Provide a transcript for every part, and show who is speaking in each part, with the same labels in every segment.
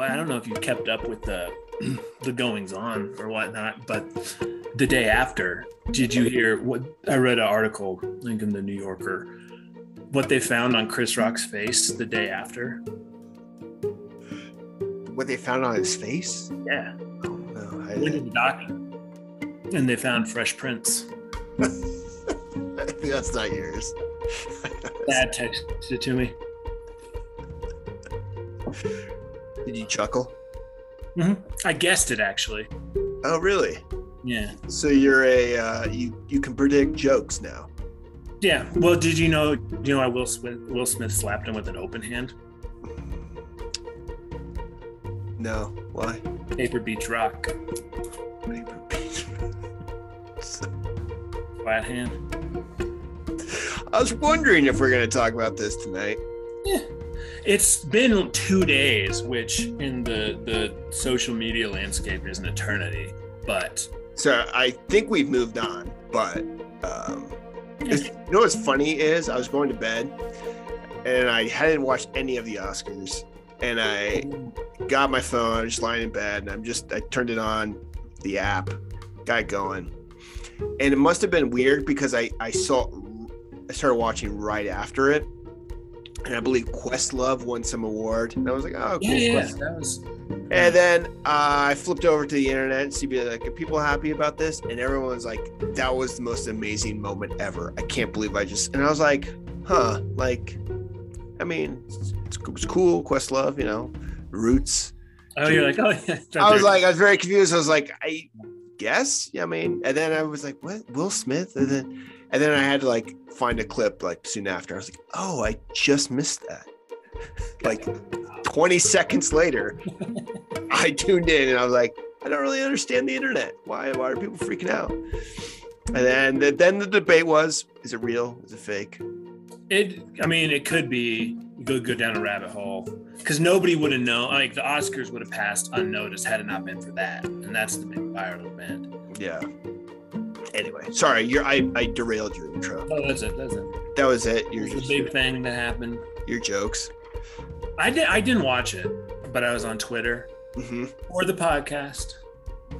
Speaker 1: well, I don't know if you kept up with the the goings on or whatnot, but the day after, did you hear what I read an article, I think in the New Yorker, what they found on Chris Rock's face the day after?
Speaker 2: What they found on his face?
Speaker 1: Yeah.
Speaker 2: Oh, no, I,
Speaker 1: Went to the doctor and they found fresh prints.
Speaker 2: that's not yours.
Speaker 1: Dad texted it to me.
Speaker 2: Chuckle?
Speaker 1: I guessed it actually.
Speaker 2: Oh, really?
Speaker 1: Yeah.
Speaker 2: So you're a uh, you you can predict jokes now.
Speaker 1: Yeah. Well, did you know? Do you know why Will Smith Will Smith slapped him with an open hand?
Speaker 2: No, why?
Speaker 1: Paper beats rock.
Speaker 2: Paper beach.
Speaker 1: Flat hand.
Speaker 2: I was wondering if we're going to talk about this tonight.
Speaker 1: It's been two days, which in the the social media landscape is an eternity. But
Speaker 2: So I think we've moved on, but um, you know what's funny is I was going to bed and I hadn't watched any of the Oscars, and I got my phone, I was just lying in bed, and I'm just I turned it on, the app, got it going, and it must have been weird because I I saw I started watching right after it, and I believe Questlove won some award, and I was like, oh, cool,
Speaker 1: yeah,
Speaker 2: Questlove.
Speaker 1: that was.
Speaker 2: And then uh, I flipped over to the internet and see be like, are people happy about this? And everyone was like, that was the most amazing moment ever. I can't believe I just. And I was like, huh, like, I mean, it's, it was cool, Questlove, you know, Roots.
Speaker 1: Oh, you're like, oh yeah.
Speaker 2: I was like, I was very confused. I was like, I guess, yeah, I mean, and then I was like, what, Will Smith? And then, and then I had to like find a clip like soon after. I was like, oh, I just missed that. Like 20 seconds later, I tuned in and I was like, I don't really understand the internet. Why, why are people freaking out? And then, the, then the debate was, is it real? Is it fake?
Speaker 1: it. I mean, it could be. Could go down a rabbit hole because nobody would have known. Like the Oscars would have passed unnoticed had it not been for that, and that's the big viral event.
Speaker 2: Yeah. Anyway, sorry, you're, I, I derailed your intro.
Speaker 1: Oh, that's it. That's it.
Speaker 2: That was it. Your,
Speaker 1: a big thing that happened.
Speaker 2: your jokes.
Speaker 1: I did. I didn't watch it, but I was on Twitter
Speaker 2: hmm
Speaker 1: or the podcast,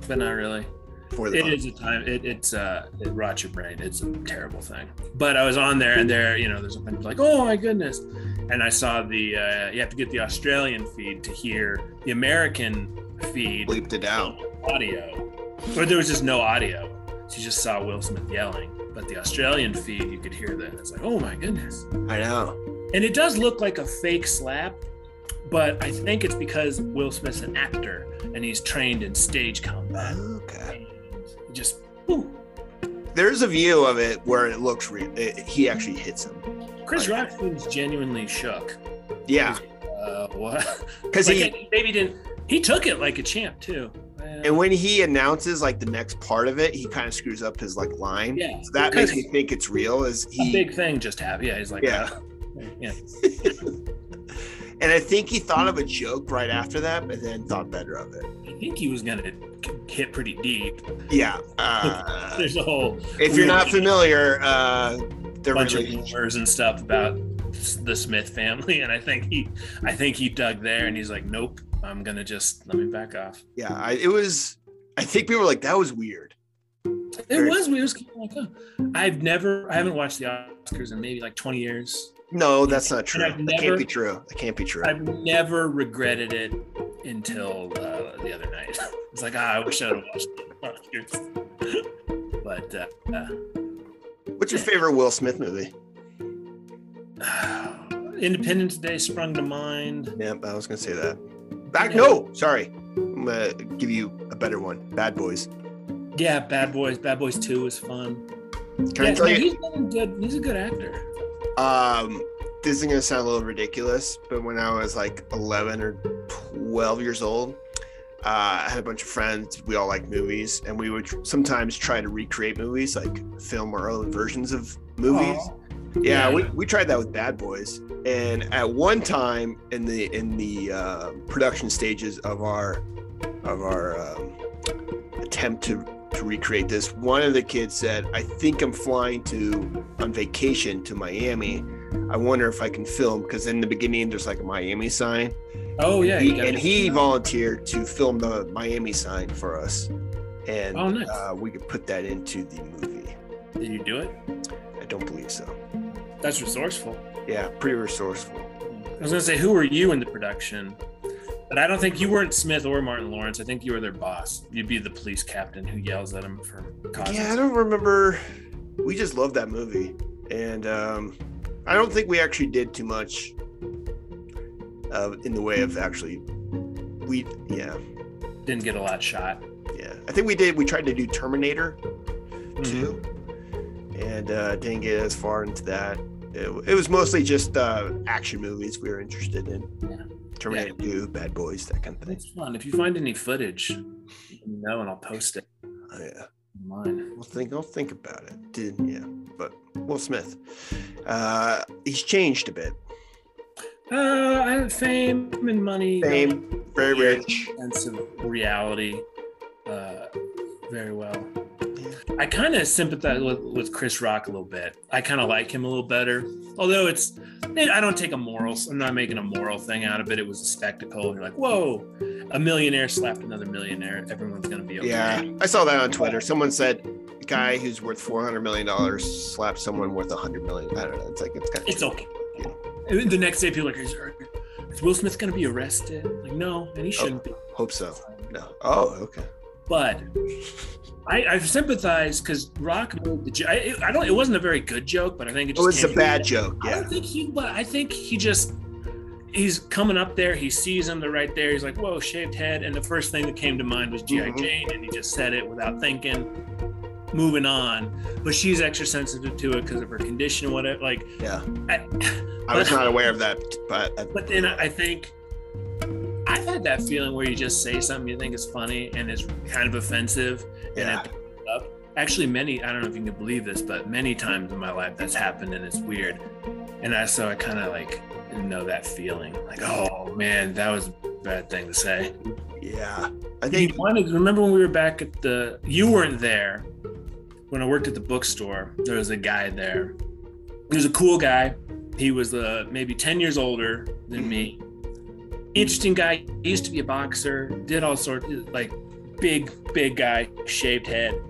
Speaker 1: but not really.
Speaker 2: For the
Speaker 1: It is a time. It, it's uh, it rots your brain. It's a terrible thing. But I was on there, and there, you know, there's a bunch of like, oh my goodness, and I saw the. Uh, you have to get the Australian feed to hear the American feed
Speaker 2: bleeped it out.
Speaker 1: audio, or there was just no audio. You just saw Will Smith yelling, but the Australian feed you could hear that. It's like, oh my goodness,
Speaker 2: I know.
Speaker 1: and it does look like a fake slap. But I think it's because Will Smith's an actor and he's trained in stage combat.
Speaker 2: Okay.
Speaker 1: And just ooh,
Speaker 2: There's a view of it where it looks real. He actually hits him.
Speaker 1: Chris Rock seems genuinely shook.
Speaker 2: Yeah,
Speaker 1: Uh, what?
Speaker 2: because
Speaker 1: Like,
Speaker 2: he
Speaker 1: maybe didn't. He took it like a champ too.
Speaker 2: And when he announces like the next part of it, he kind of screws up his like line.
Speaker 1: yeah,
Speaker 2: So that makes me think it's real. Is
Speaker 1: a
Speaker 2: he?
Speaker 1: big thing just happened. Yeah, he's like,
Speaker 2: Yeah.
Speaker 1: uh, yeah.
Speaker 2: and I think he thought of a joke right after that, but then thought better of it.
Speaker 1: I think he was gonna hit pretty deep.
Speaker 2: Yeah. Uh,
Speaker 1: There's a whole
Speaker 2: if you're not familiar, uh, the
Speaker 1: bunch of rumors and stuff about the Smith family, and I think he, I think he dug there, and he's like, nope, I'm gonna just let me back off.
Speaker 2: Yeah, I, it was. I think people were like, "That was weird."
Speaker 1: It
Speaker 2: Very-
Speaker 1: was weird. It was kind of like, oh. I've never, I haven't watched the Oscars in maybe like 20 years.
Speaker 2: No, that's not true.
Speaker 1: I've
Speaker 2: That can't be true. That can't be true.
Speaker 1: I've never regretted it until uh, the other night. It's like, ah, I wish I'd have watched the Oscars. but uh, uh,
Speaker 2: What's your favorite Will Smith movie?
Speaker 1: Independence Day sprung to mind.
Speaker 2: Yep, I was gonna say that. Back. No, sorry. I'm gonna give you a better one. Bad Boys.
Speaker 1: Yeah, Bad Boys. Bad Boys Two was fun.
Speaker 2: Can
Speaker 1: yeah,
Speaker 2: I tell
Speaker 1: no,
Speaker 2: you?
Speaker 1: he's been good. He's a good actor.
Speaker 2: Um, this is gonna sound a little ridiculous, but when I was like 11 or 12 years old, uh, I had a bunch of friends. We all liked movies, and we would tr- sometimes try to recreate movies, like film our own versions of movies.
Speaker 1: Aw.
Speaker 2: Yeah,
Speaker 1: Yeah.
Speaker 2: we, we tried that with Bad Boys, and at one time in the in the uh, production stages of our of our um, attempt to to recreate this, one of the kids said, "I think I'm flying to on vacation to Miami. I wonder if I can film because in the beginning there's like a Miami sign,
Speaker 1: Oh yeah,
Speaker 2: He, and he volunteered to film the Miami sign for us, and
Speaker 1: Oh, nice.
Speaker 2: uh, we could put that into the movie.
Speaker 1: Did you do it?
Speaker 2: I don't believe so.
Speaker 1: That's resourceful.
Speaker 2: Yeah, pretty resourceful.
Speaker 1: I was gonna say, who were you in the production? But I don't think you weren't Smith or Martin Lawrence. I think you were their boss. You'd be the police captain who yells at him for causes.
Speaker 2: Yeah, I don't remember. We just loved that movie, and um, I don't think we actually did too much uh, in the way of actually. We yeah
Speaker 1: Didn't get a lot shot.
Speaker 2: yeah. I think we did. We tried to do Terminator
Speaker 1: Mhm.
Speaker 2: too, and uh, didn't get as far into that. It, it was mostly just uh, action movies we were interested in.
Speaker 1: Yeah.
Speaker 2: Terminator 2, Bad Boys, that kind of thing.
Speaker 1: It's fun. If you find any footage, let me know and I'll post it
Speaker 2: Oh, yeah.
Speaker 1: Mine.
Speaker 2: We'll think. I'll think about it. Did yeah, but Will Smith, uh, he's changed a bit.
Speaker 1: Uh, I have fame and money.
Speaker 2: Fame, very rich.
Speaker 1: sense of reality uh, very well. I kind of sympathize with, with Chris Rock a little bit. I kind of like him a little better. Although it's, I don't take a moral, I'm not making a moral thing out of it. It was a spectacle. You're like, whoa, a millionaire slapped another millionaire. Everyone's going to be okay.
Speaker 2: Yeah, I saw that on Twitter. Someone said guy who's worth four hundred million dollars slapped someone worth a hundred million. I don't know. It's like it's kind of
Speaker 1: It's okay. And The next day, people are like, is, is Will Smith going to be arrested? Like, no, and he oh, shouldn't be.
Speaker 2: Hope so. No. Oh, okay.
Speaker 1: But I, I've sympathized because Rock made the jo- I, I don't. It wasn't a very good joke, but I think it
Speaker 2: It was a bad joke.
Speaker 1: I don't think he. But I think he just. He's coming up there. He sees him. They're right there. He's like, "Whoa, shaved head!" And the first thing that came to mind was GI
Speaker 2: Mhm.
Speaker 1: Jane, and he just said it without thinking. Moving on, but she's extra sensitive to it because of her condition and whatever. Like,
Speaker 2: Yeah.
Speaker 1: I,
Speaker 2: I was not aware of that, but uh,
Speaker 1: but then I think I've had that feeling where you just say something you think is funny and it's kind of offensive,
Speaker 2: yeah.
Speaker 1: and it up. Actually, many I don't know if you can believe this, but many times in my life that's happened and it's weird. And I so I kind of like know that feeling, like oh man, that was a bad thing to say.
Speaker 2: Yeah. I
Speaker 1: You
Speaker 2: think
Speaker 1: wanted remember when we were back at the you weren't there when I worked at the bookstore. There was a guy there. He was a cool guy. He was uh, maybe ten years older than me. Interesting guy. He used to be a boxer. Did all sorts like big, big guy, shaved head,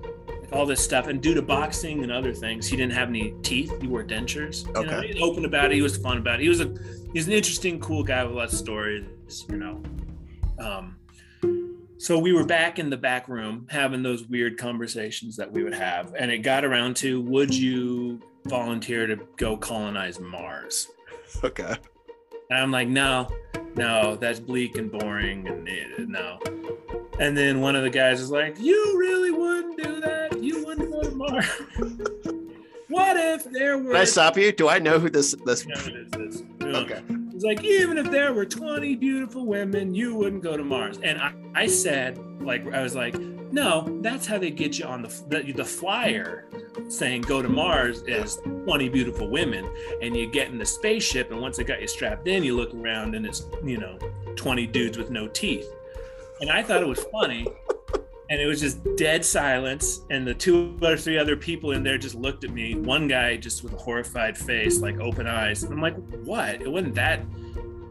Speaker 1: all this stuff. And due to boxing and other things, he didn't have any teeth. He wore dentures. You know,
Speaker 2: Okay.
Speaker 1: he was open about it. He was fun about it. He was a he's an interesting, cool guy with lots of stories. You know. Um, so we were back in the back room having those weird conversations that we would have, and it got around to would you volunteer to go colonize Mars?
Speaker 2: okay.
Speaker 1: And I'm like, no, no, that's bleak and boring, and eh, no. And then one of the guys is like, you really wouldn't do that? You wouldn't go to Mars? what if there were?
Speaker 2: Can I stop you? Do I know who this this
Speaker 1: No, it is this.
Speaker 2: Okay.
Speaker 1: It's like even if there were 20 beautiful women, you wouldn't go to Mars. And I, I said, like, I was like, no, that's how they get you on the the, the flyer saying go to Mars is 20 beautiful women, and you get in the spaceship, and once they got you strapped in, you look around and it's you know 20 dudes with no teeth. And I thought it was funny. And it was just dead silence. And the two or three other people in there just looked at me. One guy just with a horrified face, like open eyes. And I'm like, what? It wasn't that.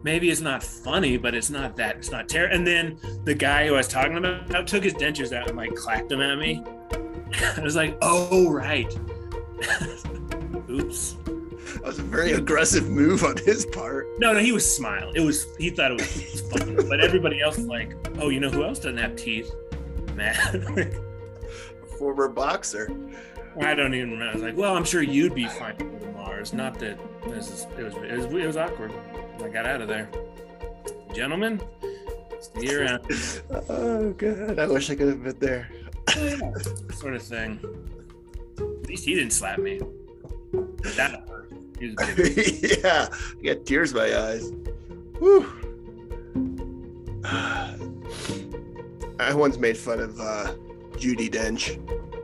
Speaker 1: Maybe it's not funny, but it's not that. It's not terrible. And then the guy who I was talking about took his dentures out and like clacked them at me. I was like, oh, right. Oops.
Speaker 2: that was a very aggressive move on his part.
Speaker 1: No, no, he was smiling. It was, he thought it was funny. but everybody else like, oh, you know who else doesn't have teeth? Matt.
Speaker 2: Former boxer.
Speaker 1: I don't even remember. I was like, well, I'm sure you'd be fine with Mars. Not that this is, it was, it was, it was awkward. I got out of there. Gentlemen, see you around.
Speaker 2: Oh god, I wish I could have been there.
Speaker 1: sort of thing. At least he didn't slap me. That hurt. He was big
Speaker 2: yeah, I got tears in my eyes. Whew. I once made fun of uh, Judi Dench.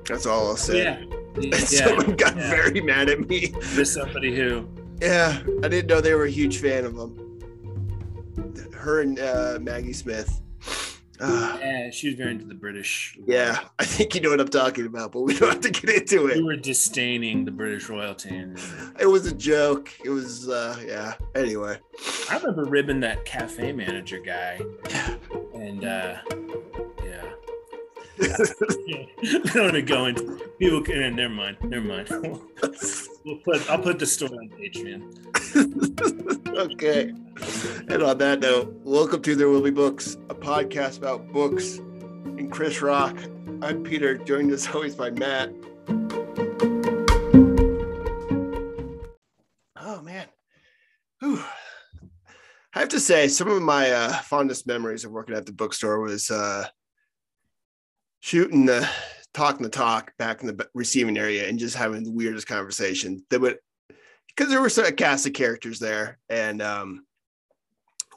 Speaker 2: That's all I'll say.
Speaker 1: yeah.
Speaker 2: And
Speaker 1: Yeah.
Speaker 2: Someone got
Speaker 1: yeah.
Speaker 2: very mad at me.
Speaker 1: There's somebody who,
Speaker 2: Yeah, I didn't know they were a huge fan of them. Her and uh, Maggie Smith Uh,
Speaker 1: Yeah, she was very into the British.
Speaker 2: yeah, I think you know what I'm talking about, but we don't have to get into
Speaker 1: We
Speaker 2: it.
Speaker 1: were disdaining the British royalty. And
Speaker 2: It was a joke. It was, uh, yeah. Anyway,
Speaker 1: I remember ribbing that cafe manager guy.
Speaker 2: yeah.
Speaker 1: And uh, yeah. I don't want to go into people can eh, never mind. Never mind. we'll put I'll put the story on Patreon.
Speaker 2: okay. And on that note, welcome to There Will Be Books, a podcast about books and Chris Rock. I'm Peter, joined as always by Matt. Oh man. Whew. I have to say, some of my uh, fondest memories of working at the bookstore was uh, shooting the talking the talk back in the receiving area and just having the weirdest conversation that would because there were a cast of characters there, and um,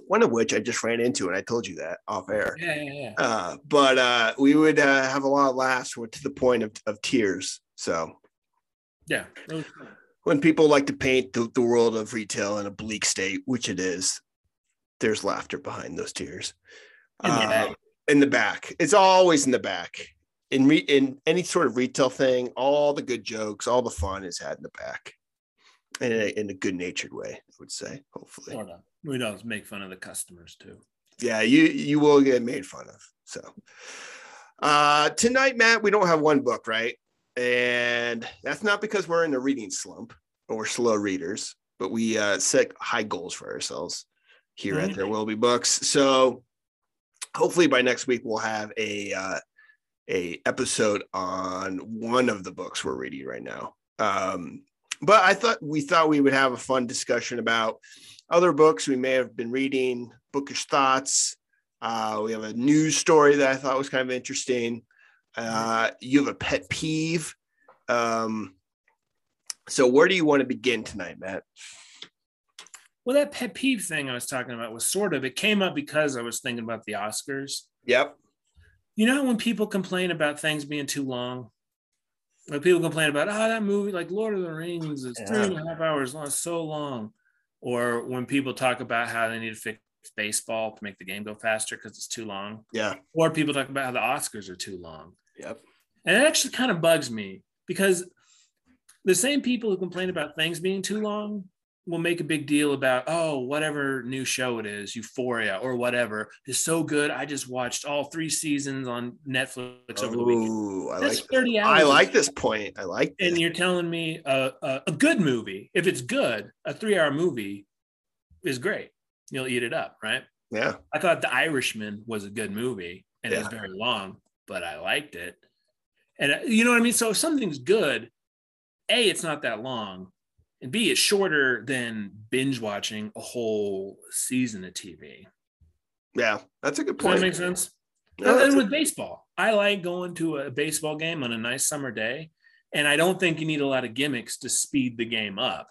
Speaker 2: one of which I just ran into, and I told you that off air.
Speaker 1: Yeah, yeah, yeah.
Speaker 2: Uh, but uh, we would uh, have a lot of laughs to the point of, of tears. So
Speaker 1: Yeah.
Speaker 2: when people like to paint the, the world of retail in a bleak state, which it is, there's laughter behind those tears.
Speaker 1: In the back.
Speaker 2: It's always in the back. In re- in any sort of retail thing, all the good jokes, all the fun is had in the back. In a, in a good natured way, I would say, hopefully.
Speaker 1: We don't make fun of the customers too.
Speaker 2: yeah you you will get made fun of so uh tonight matt we don't have one book right and that's not because we're in a reading slump or we're slow readers but we uh set high goals for ourselves here at
Speaker 1: Mhm.
Speaker 2: there will be books so hopefully by next week we'll have a uh a episode on one of the books we're reading right now um but i thought we thought we would have a fun discussion about other books we may have been reading, bookish thoughts. Uh, we have a news story that I thought was kind of interesting. Uh, you have a pet peeve. Um, so where do you want to begin tonight, Matt?
Speaker 1: Well, that pet peeve thing I was talking about was sort of it came up because I was thinking about the Oscars.
Speaker 2: Yep.
Speaker 1: You know when people complain about things being too long? When people complain about, oh, that movie, like Lord of the Rings, is three and a half hours long, so long. Or when people talk about how they need to fix baseball to make the game go faster because it's too long.
Speaker 2: Yeah.
Speaker 1: Or people talk about how the Oscars are too long.
Speaker 2: Yep.
Speaker 1: And it actually kind of bugs me because the same people who complain about things being too long will make a big deal about, oh, whatever new show it is, Euphoria or whatever, is so good. I just watched all three seasons on Netflix over the weekend.
Speaker 2: Ooh, I
Speaker 1: That's
Speaker 2: like
Speaker 1: 30 hours.
Speaker 2: I like this point. I like
Speaker 1: And you're telling me a, a, a good movie, if it's good, a three hour movie is great. You'll eat it up, right?
Speaker 2: Yeah.
Speaker 1: I thought The Irishman was a good movie and it was very long, but I liked it. And uh, you know what I mean? So if something's good, A, it's not that long. And B, it's shorter than binge watching a whole season of TV.
Speaker 2: Yeah. That's a good point.
Speaker 1: Does that make sense?
Speaker 2: No,
Speaker 1: and
Speaker 2: that's a-
Speaker 1: with baseball, I like going to a baseball game on a nice summer day. And I don't think you need a lot of gimmicks to speed the game up.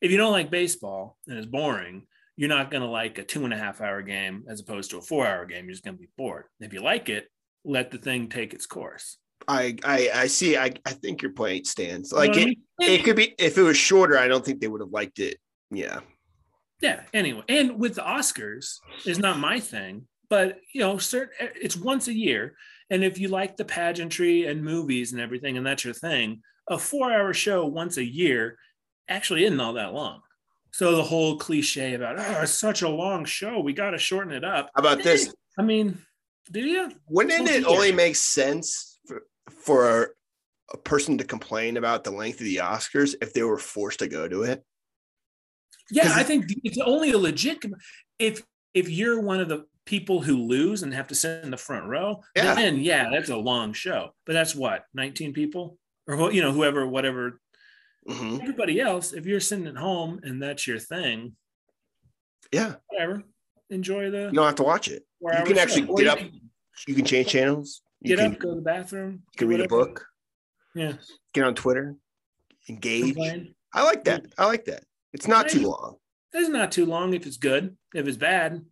Speaker 1: If you don't like baseball and it's boring, you're not going to like a two and a half hour game as opposed to a four hour game. You're just going to be bored. If you like it, let the thing take its course.
Speaker 2: I, I I see. I, I think your point stands.
Speaker 1: You know
Speaker 2: Like
Speaker 1: I
Speaker 2: it,
Speaker 1: mean?
Speaker 2: it could be if it was shorter, I don't think they would have liked it. Yeah.
Speaker 1: yeah. Anyway, and with the Oscars, is not my thing, but you know, certain eh, it's once a year. And if you like the pageantry and movies and everything, and that's your thing, a four hour show once a year actually isn't all that long. So the whole cliche about oh, it's such a long show, we got to shorten it up.
Speaker 2: How about this?
Speaker 1: I mean, do you?
Speaker 2: Wouldn't it only make sense for, a, person to complain about the length of the Oscars if they were forced to go to it?
Speaker 1: Yeah, I think it's only a legit if if you're one of the people who lose and have to sit in the front row,
Speaker 2: Yeah.
Speaker 1: then yeah, that's a long show. But that's what 19 people or you know whoever whatever
Speaker 2: Mhm.
Speaker 1: everybody else. If you're sitting at home and that's your thing,
Speaker 2: Yeah,
Speaker 1: whatever. Enjoy the
Speaker 2: you don't have to watch it. you can actually
Speaker 1: Or
Speaker 2: get up, You can change channels. You
Speaker 1: get
Speaker 2: can,
Speaker 1: up, go to the bathroom,
Speaker 2: you can read a book.
Speaker 1: Yeah,
Speaker 2: Get on Twitter. Engage.
Speaker 1: complain.
Speaker 2: I like that. I like that. It's not too long.
Speaker 1: It's not too long if it's good. If it's bad,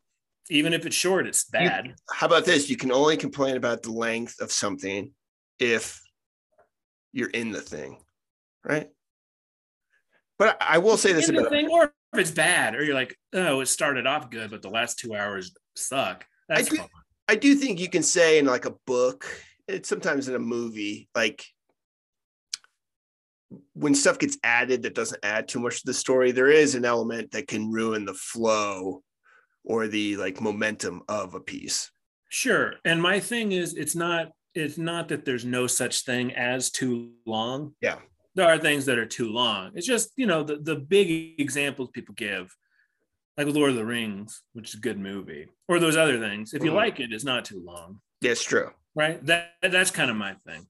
Speaker 1: even if it's short, it's bad.
Speaker 2: How about this? You can only complain about the length of something if you're in the thing, right? But I I will say this about
Speaker 1: thing, or if it's bad, or you're like, oh, it started off good, but the last two hours suck. That's
Speaker 2: do-
Speaker 1: fine.
Speaker 2: I do think you can say in like a book, it's sometimes in a movie, like when stuff gets added that doesn't add too much to the story, there is an element that can ruin the flow or the like momentum of a piece.
Speaker 1: Sure. And my thing is it's not it's not that there's no such thing as too long.
Speaker 2: Yeah.
Speaker 1: There are things that are too long. It's just, you know, the, the big examples people give, like Lord of the Rings, which is a good movie, or those other things. If you
Speaker 2: Mhm.
Speaker 1: like it, it's not too long.
Speaker 2: It's true.
Speaker 1: Right. That that's kind of my thing.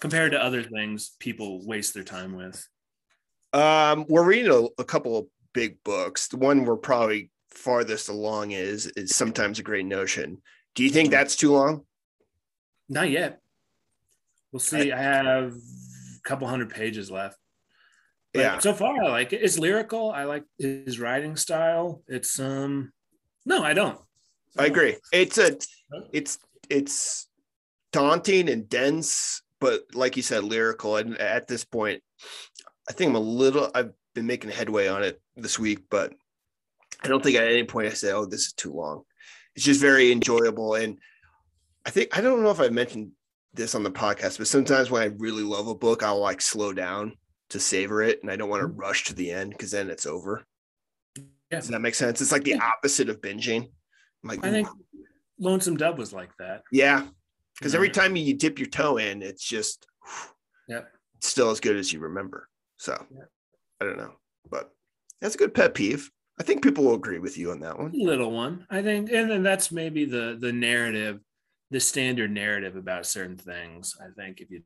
Speaker 1: Compared to other things people waste their time with.
Speaker 2: Um, we're reading a, a couple of big books. The one we're probably farthest along is is sometimes a great notion. Do you think that's too long?
Speaker 1: Not yet. We'll see. I have a couple hundred pages left. But
Speaker 2: Yeah.
Speaker 1: So far, I like it. It's lyrical. I like his writing style. It's um. No, I don't.
Speaker 2: I agree. It's a it's it's daunting and dense, but like you said, lyrical. And at this point, I think I'm a little I've been making headway on it this week, but I don't think at any point I say, oh, this is too long. It's just very enjoyable. And I think I don't know if I mentioned this on the podcast, but sometimes when I really love a book, I'll like slow down to savor it and I don't want to mm. rush to the end because then it's over.
Speaker 1: Yeah.
Speaker 2: Does that make sense? It's like the
Speaker 1: Yeah.
Speaker 2: opposite of binging. I'm like,
Speaker 1: I think Lonesome Dove was like that.
Speaker 2: yeah, because every time you dip your toe in, it's just
Speaker 1: Yep.
Speaker 2: it's still as good as you remember. So
Speaker 1: Yeah.
Speaker 2: I don't know, but that's a good pet peeve. I think people will agree with you on that one.
Speaker 1: little one i think and then that's maybe the the narrative the standard narrative about certain things i think if you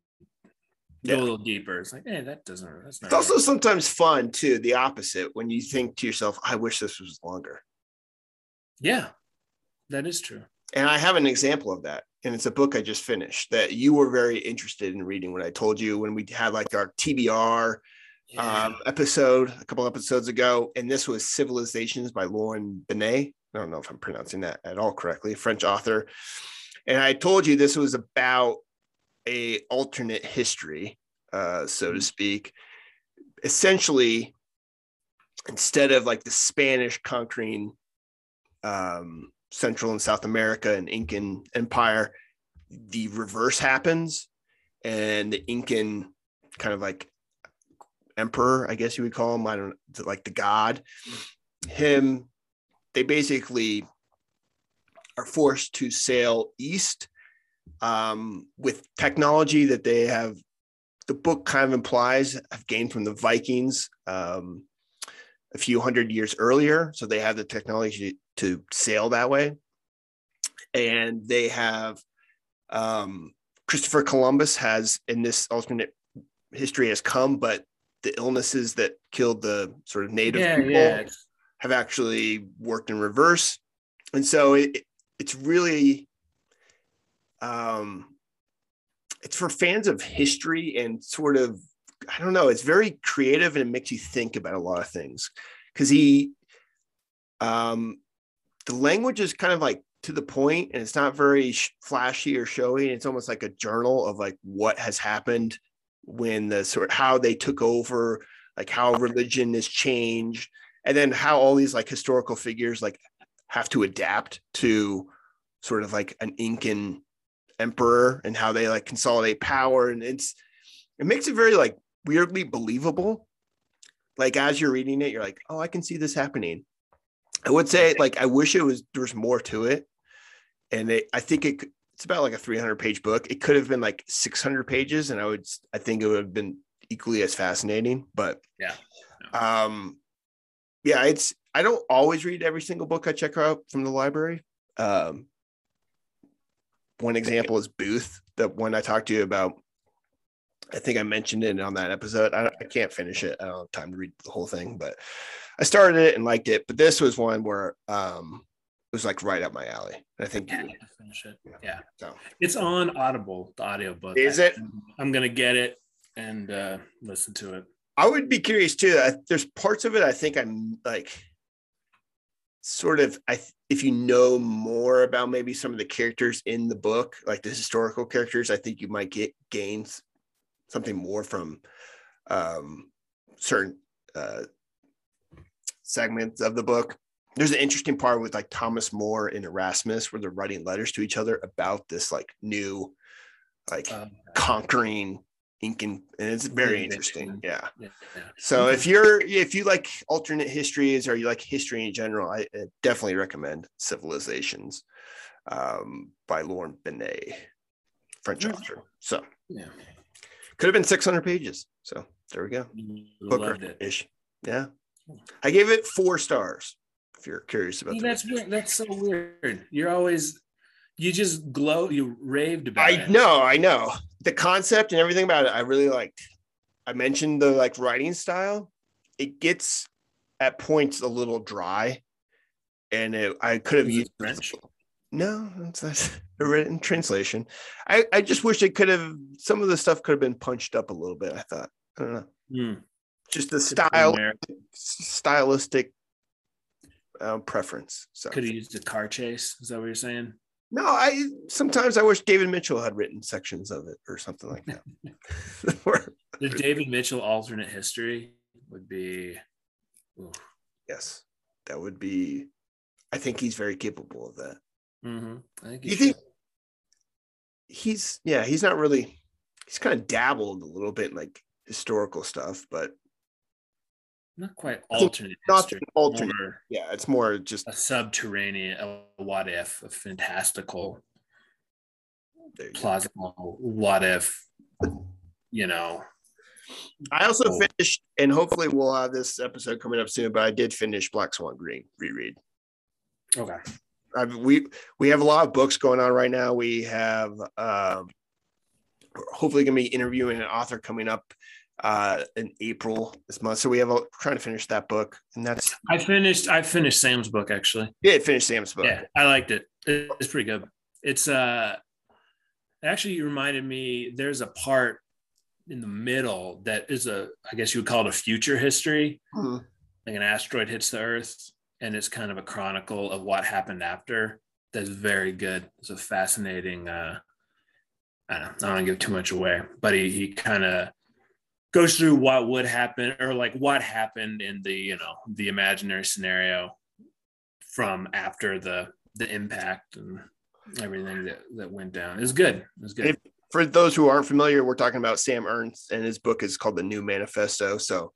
Speaker 2: Yeah.
Speaker 1: go a little deeper it's like hey that doesn't that's not
Speaker 2: It's also
Speaker 1: right.
Speaker 2: sometimes fun too, the opposite, when you think to yourself, I wish this was longer.
Speaker 1: yeah that is true
Speaker 2: And I have an example of that. And it's a book I just finished that you were very interested in reading when I told you when we had like our TBR
Speaker 1: yeah.
Speaker 2: um, episode a couple episodes ago, and this was Civilizations by Laurent Binet. I don't know if I'm pronouncing that at all correctly, French author. And I told you this was about a alternate history, uh, so to speak. Essentially, instead of like the Spanish conquering um, Central and South America and Incan Empire, the reverse happens, and the Incan kind of like emperor, I guess you would call him. I don't like the god. Him, they basically are forced to sail east um, with technology that they have. The book kind of implies have gained from the Vikings um, a few hundred years earlier, so they have the technology to sail that way, and they have um, Christopher Columbus has in this alternate history has come, but the illnesses that killed the sort of native
Speaker 1: yeah
Speaker 2: people
Speaker 1: yeah
Speaker 2: have actually worked in reverse. And so it, it's really um it's for fans of history and sort of I don't know, it's very creative and it makes you think about a lot of things. Cuz he um the language is kind of like to the point and it's not very sh- flashy or showy. It's almost like a journal of like what has happened when the sort how they took over like how religion has changed and then how all these like historical figures like have to adapt to sort of like an Incan emperor and how they like consolidate power and it's it makes it very like weirdly believable. Like as you're reading it you're like oh I can see this happening. I would say like I wish it was there's more to it and it, I think it it's about like a 300 page book. It could have been like 600 pages and I would I think it would have been equally as fascinating but
Speaker 1: Yeah.
Speaker 2: um yeah it's i don't always read every single book i check out from the library um one example is booth the one i talked to you about. I think i mentioned it on that episode. I, I can't finish it. I don't have time to read the whole thing but i started it and liked it. But this was one where um it was like right up my alley. I think
Speaker 1: yeah, finish it. yeah
Speaker 2: so.
Speaker 1: It's on audible the audiobook.
Speaker 2: Is
Speaker 1: I-
Speaker 2: it?
Speaker 1: i'm gonna get it and uh listen to it.
Speaker 2: I would be curious too. I, there's parts of it I think I'm like sort of I th- if you know more about maybe some of the characters in the book, like the historical characters, I think you might get gains something more from um certain uh segments of the book. there's an interesting part with like Thomas More and Erasmus where they're writing letters to each other about this like new, like
Speaker 1: Um,
Speaker 2: conquering Incan, and it's very interesting.
Speaker 1: yeah.
Speaker 2: Yeah. So if you're if you like alternate histories or you like history in general, I definitely recommend Civilizations um, by Laurent Binet, French
Speaker 1: Yeah.
Speaker 2: author. So
Speaker 1: yeah.
Speaker 2: could have been 600 pages. So there we go. Booker ish. Yeah. I gave it four stars. If you're curious about
Speaker 1: See, that's weird. That's so weird. You're always you just glow. You raved about
Speaker 2: I
Speaker 1: it.
Speaker 2: know, I know. The concept and everything about it, I really liked. I mentioned the like writing style. It gets at points a little dry, and it, I could have used
Speaker 1: French?
Speaker 2: No, it's not a written translation. I I just wish it could have some of the stuff could have been punched up a little bit. I thought I don't know,
Speaker 1: Hmm.
Speaker 2: just the
Speaker 1: Could
Speaker 2: style, stylistic um, preference. So
Speaker 1: Could have used a car chase. Is that what you're saying?
Speaker 2: No, I sometimes I wish David Mitchell had written sections of it or something like that. Or-
Speaker 1: The David Mitchell alternate history would be. oof.
Speaker 2: yes, that would be. I think he's very capable of that.
Speaker 1: Mhm. I think
Speaker 2: You
Speaker 1: you
Speaker 2: think he's yeah, he's not really. He's kind of dabbled a little bit in like historical stuff, but
Speaker 1: not quite
Speaker 2: I
Speaker 1: alternate
Speaker 2: not
Speaker 1: history.
Speaker 2: alternate.
Speaker 1: more
Speaker 2: Yeah, it's more just
Speaker 1: a subterranean, a what if, a fantastical,
Speaker 2: you go.
Speaker 1: plausible what if. You know,
Speaker 2: I also
Speaker 1: Cool.
Speaker 2: finished, and hopefully we'll have this episode coming up soon. But I did finish Black Swan Green reread.
Speaker 1: okay.
Speaker 2: I've, we we have a lot of books going on right now. We have um, hopefully going to be interviewing an author coming up uh, in April this month. So we have a, trying to finish that book, and that's
Speaker 1: I finished. I finished Sam's book actually.
Speaker 2: yeah, finished Sam's book.
Speaker 1: Yeah, I liked it. It- It's pretty good. It's uh, actually reminded me. There's a part in the middle that is a, I guess you would call it a future history.
Speaker 2: Mhm.
Speaker 1: Like an asteroid hits the Earth, and it's kind of a chronicle of what happened after. That's very good. It's a fascinating. uh I don't know. I don't want to give too much away, but he he kind of goes through what would happen or like what happened in the you know the imaginary scenario from after the the impact and everything that that went down. It was good. It was good.
Speaker 2: If- For those who aren't familiar, we're talking about Sam Ernst, and his book is called The New Manifesto. So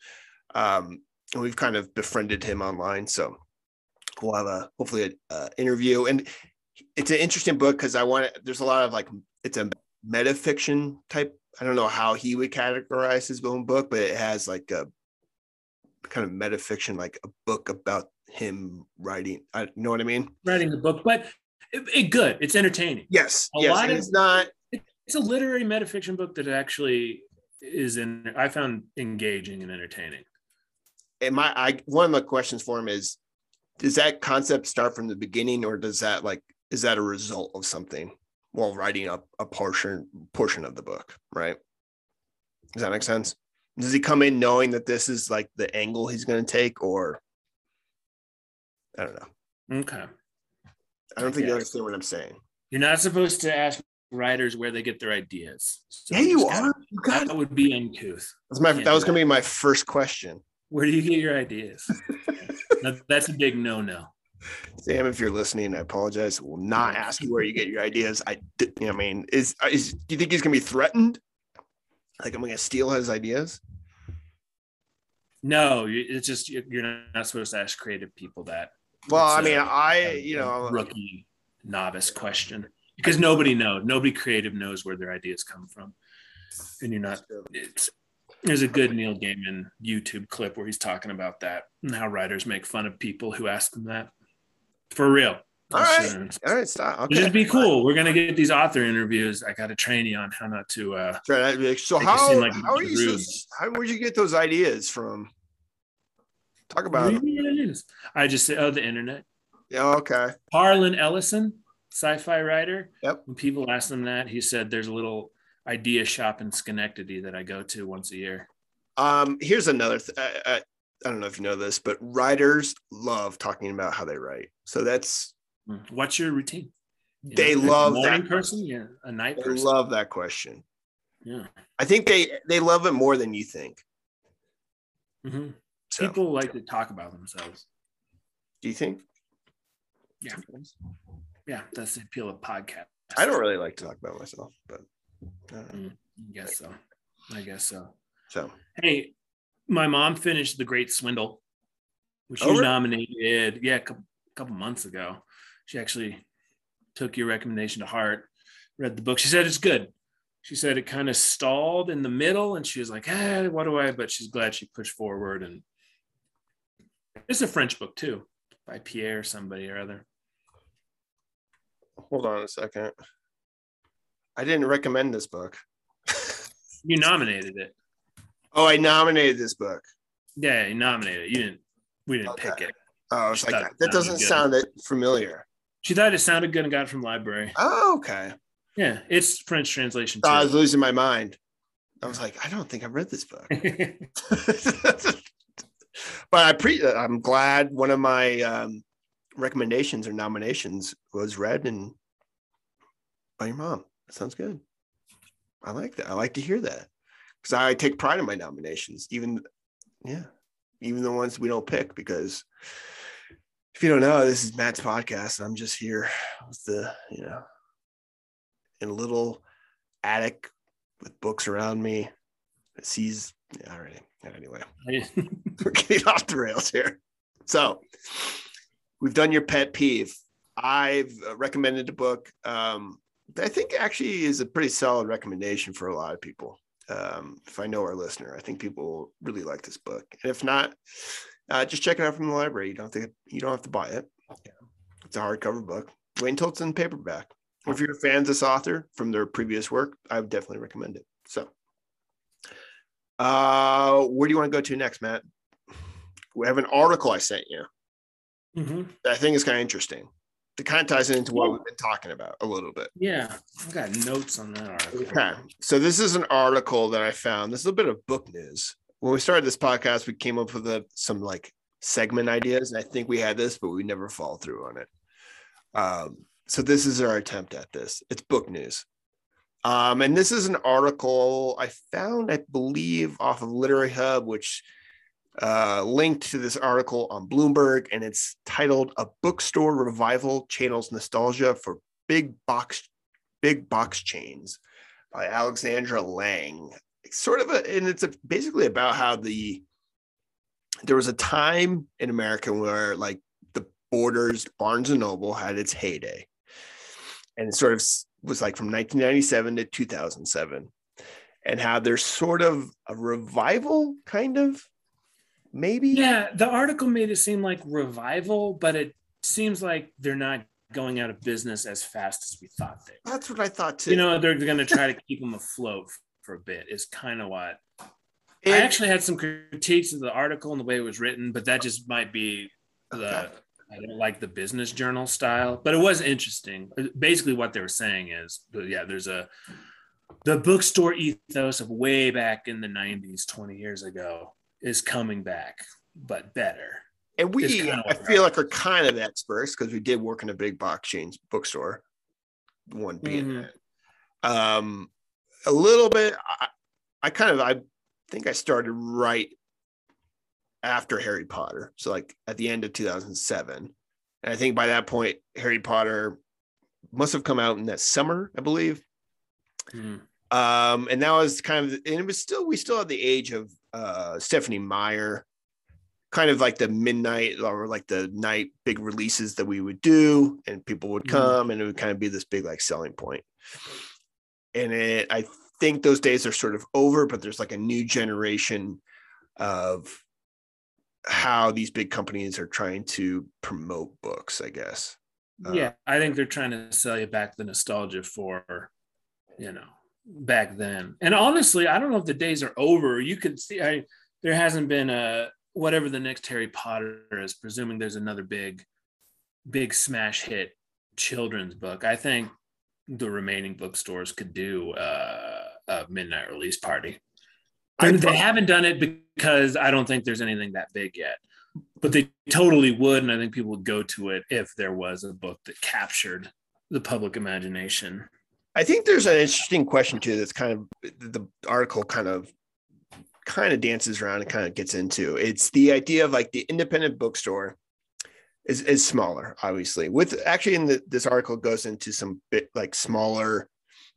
Speaker 2: um, we've kind of befriended him online. So we'll have a hopefully a uh, interview, and it's an interesting book because I want there's a lot of like it's a metafiction type. I don't know how he would categorize his own book, but it has like a kind of metafiction, like a book about him writing. I you know what I mean?
Speaker 1: Writing the book, but it, it good. It's entertaining.
Speaker 2: Yes,
Speaker 1: A
Speaker 2: yes.
Speaker 1: lot of-
Speaker 2: it's not.
Speaker 1: It's a literary metafiction book that actually is in. I found engaging and entertaining.
Speaker 2: and my I one of the questions for him is does that concept start from the beginning or does that like is that a result of something while writing up a portion portion of the book right does that make sense does he come in knowing that this is like the angle he's going to take or i don't know
Speaker 1: Okay.
Speaker 2: i don't think you understand what i'm saying
Speaker 1: You're not supposed to ask writers where they get their ideas. So
Speaker 2: yeah you
Speaker 1: just gotta-
Speaker 2: are you got
Speaker 1: That would be uncouth.
Speaker 2: that's my that was going to be my first question
Speaker 1: Where do you get your ideas? That- that's a big no-no.
Speaker 2: Sam, if you're listening, I apologize. Will not ask you where you get your ideas. I, I mean, is is do you think he's gonna be threatened? Like I'm gonna steal his ideas?
Speaker 1: No, it's just you- you're not supposed to ask creative people that.
Speaker 2: Well,
Speaker 1: It's
Speaker 2: I mean,
Speaker 1: a-
Speaker 2: I you know,
Speaker 1: rookie novice question because nobody knows. Nobody creative knows where their ideas come from, and you're not. It's there's a good Neil Gaiman YouTube clip where he's talking about that and how writers make fun of people who ask them that. For real.
Speaker 2: All right.
Speaker 1: Uh,
Speaker 2: all right, stop. Okay.
Speaker 1: Just be cool. We're gonna get these author interviews. I got to train you on how not to. uh
Speaker 2: Try that. Be like, So how
Speaker 1: like
Speaker 2: how are you? So, how where'd you get those ideas from? Talk about
Speaker 1: what
Speaker 2: it.
Speaker 1: do you mean it is? I just say, oh, the internet.
Speaker 2: Yeah. Okay.
Speaker 1: Harlan Ellison, sci-fi writer.
Speaker 2: Yep.
Speaker 1: When people ask him that, he said there's a little idea shop in Schenectady that I go to once a year.
Speaker 2: Um. Here's another. Th- I, I, don't know if you know this, but writers love talking about how they write. So that's
Speaker 1: Mm. What's your routine? You
Speaker 2: They
Speaker 1: know,
Speaker 2: love
Speaker 1: morning
Speaker 2: that.
Speaker 1: person. Yeah, a night
Speaker 2: I
Speaker 1: person.
Speaker 2: love that question.
Speaker 1: yeah.
Speaker 2: I think they they love it more than you think.
Speaker 1: hmm
Speaker 2: So
Speaker 1: People like to talk about themselves.
Speaker 2: Do you think?
Speaker 1: Yeah. Yeah, that's the appeal of podcast.
Speaker 2: I don't really like to talk about myself, but uh,
Speaker 1: Mm, I guess so. I guess so.
Speaker 2: so
Speaker 1: Hey, my mom finished The Great Swindle, which
Speaker 2: Oh,
Speaker 1: you
Speaker 2: really?
Speaker 1: nominated, yeah, a couple, couple months ago. She actually took your recommendation to heart, read the book. She said it's good. She said it kind of stalled in the middle, and she was like, "Eh, what do I?" But she's glad she pushed forward. And it's a French book too, by Pierre somebody or other.
Speaker 2: hold on a second. I didn't recommend this book.
Speaker 1: You nominated it.
Speaker 2: Oh, I nominated this book.
Speaker 1: Yeah, you nominated it. You didn't. We didn't
Speaker 2: Okay.
Speaker 1: pick it.
Speaker 2: Oh,
Speaker 1: it's
Speaker 2: like, that,
Speaker 1: it
Speaker 2: that doesn't
Speaker 1: sounded
Speaker 2: sound familiar.
Speaker 1: She thought it sounded good and got it from library.
Speaker 2: Oh, okay.
Speaker 1: Yeah, it's French translation
Speaker 2: I was losing my mind. I was like, I don't think I've read this book. but I pre I'm glad one of my um, recommendations or nominations was read and by your mom. That sounds good. I like that. I like to hear that because I take pride in my nominations, even yeah, even the ones we don't pick. Because if you don't know, this is Matt's podcast, and I'm just here with the you know in a little attic with books around me. It sees yeah, already. Anyway, we're getting off the rails here. So we've done your pet peeve. I've uh, recommended a book um, that I think actually is a pretty solid recommendation for a lot of people. Um, if I know our listener, I think people will really like this book. And if not, uh, just check it out from the library. You don't have to, you don't have to buy it. It's a hardcover book. Wait until it's in paperback. If you're a fan of this author from their previous work, I would definitely recommend it. So, uh, where do you want to go to next, Matt? We have an article I sent you
Speaker 1: Mhm.
Speaker 2: that I think is kind of interesting. It kind of ties into what we've been talking about a little bit.
Speaker 1: Yeah, I've got notes on that article.
Speaker 2: Okay. So this is an article that I found. This is a bit of book news. When we started this podcast, we came up with a, some like segment ideas, and I think we had this, but we never followed through on it. Um, so this is our attempt at this. It's book news. Um, and this is an article I found, I believe, off of Literary Hub, which uh, linked to this article on Bloomberg, and it's titled "A Bookstore Revival Channels Nostalgia for Big Box Big Box Chains" by Alexandra Lange. It's sort of a, and it's a, basically about how the there was a time in America where like the Borders, Barnes and Noble had its heyday, and it sort of was like from 1997 to 2007, and how there's sort of a revival, kind of, maybe.
Speaker 1: Yeah, the article made it seem like revival, but it seems like they're not going out of business as fast as we thought they. were.
Speaker 2: That's what I thought too.
Speaker 1: You know, they're going to try to keep them afloat for a bit. Is kind of what I actually had some critiques of the article and the way it was written, but that just might be the
Speaker 2: Okay.
Speaker 1: I don't like the business journal style, but it was interesting. Uh, basically, what they were saying is, uh, yeah, there's a the bookstore ethos of way back in the 90s, 20 years ago, is coming back, but better.
Speaker 2: And we,
Speaker 1: kinda
Speaker 2: I feel like, are kind of experts because we did work in a big box chain bookstore. One being
Speaker 1: Mhm.
Speaker 2: that. Um, a little bit. I, I kind of, I think I started right after Harry Potter, so like at the end of 2007, and I think by that point Harry Potter must have come out in that summer, I believe.
Speaker 1: Mhm.
Speaker 2: Um, and that was kind of, and it was still, we still had the age of uh, Stephenie Meyer, kind of like the midnight or like the night big releases that we would do, and people would
Speaker 1: Mhm.
Speaker 2: come, and it would kind of be this big like selling point. And it, I think those days are sort of over, but there's like a new generation of how these big companies are trying to promote books, I guess. Uh,
Speaker 1: yeah, I think they're trying to sell you back the nostalgia for, you know, back then. And honestly, I don't know if the days are over. You could see I there hasn't been a whatever the next Harry Potter is, presuming there's another big, big smash hit children's book. I think the remaining bookstores could do uh, a midnight release party.
Speaker 2: I
Speaker 1: they haven't done it because I don't think there's anything that big yet. But they totally would, and I think people would go to it if there was a book that captured the public imagination.
Speaker 2: I think there's an interesting question too. That's kind of the article kind of kind of dances around and kind of gets into. It's the idea of like the independent bookstore is, is smaller, obviously. With actually in the, this article goes into some bit like smaller,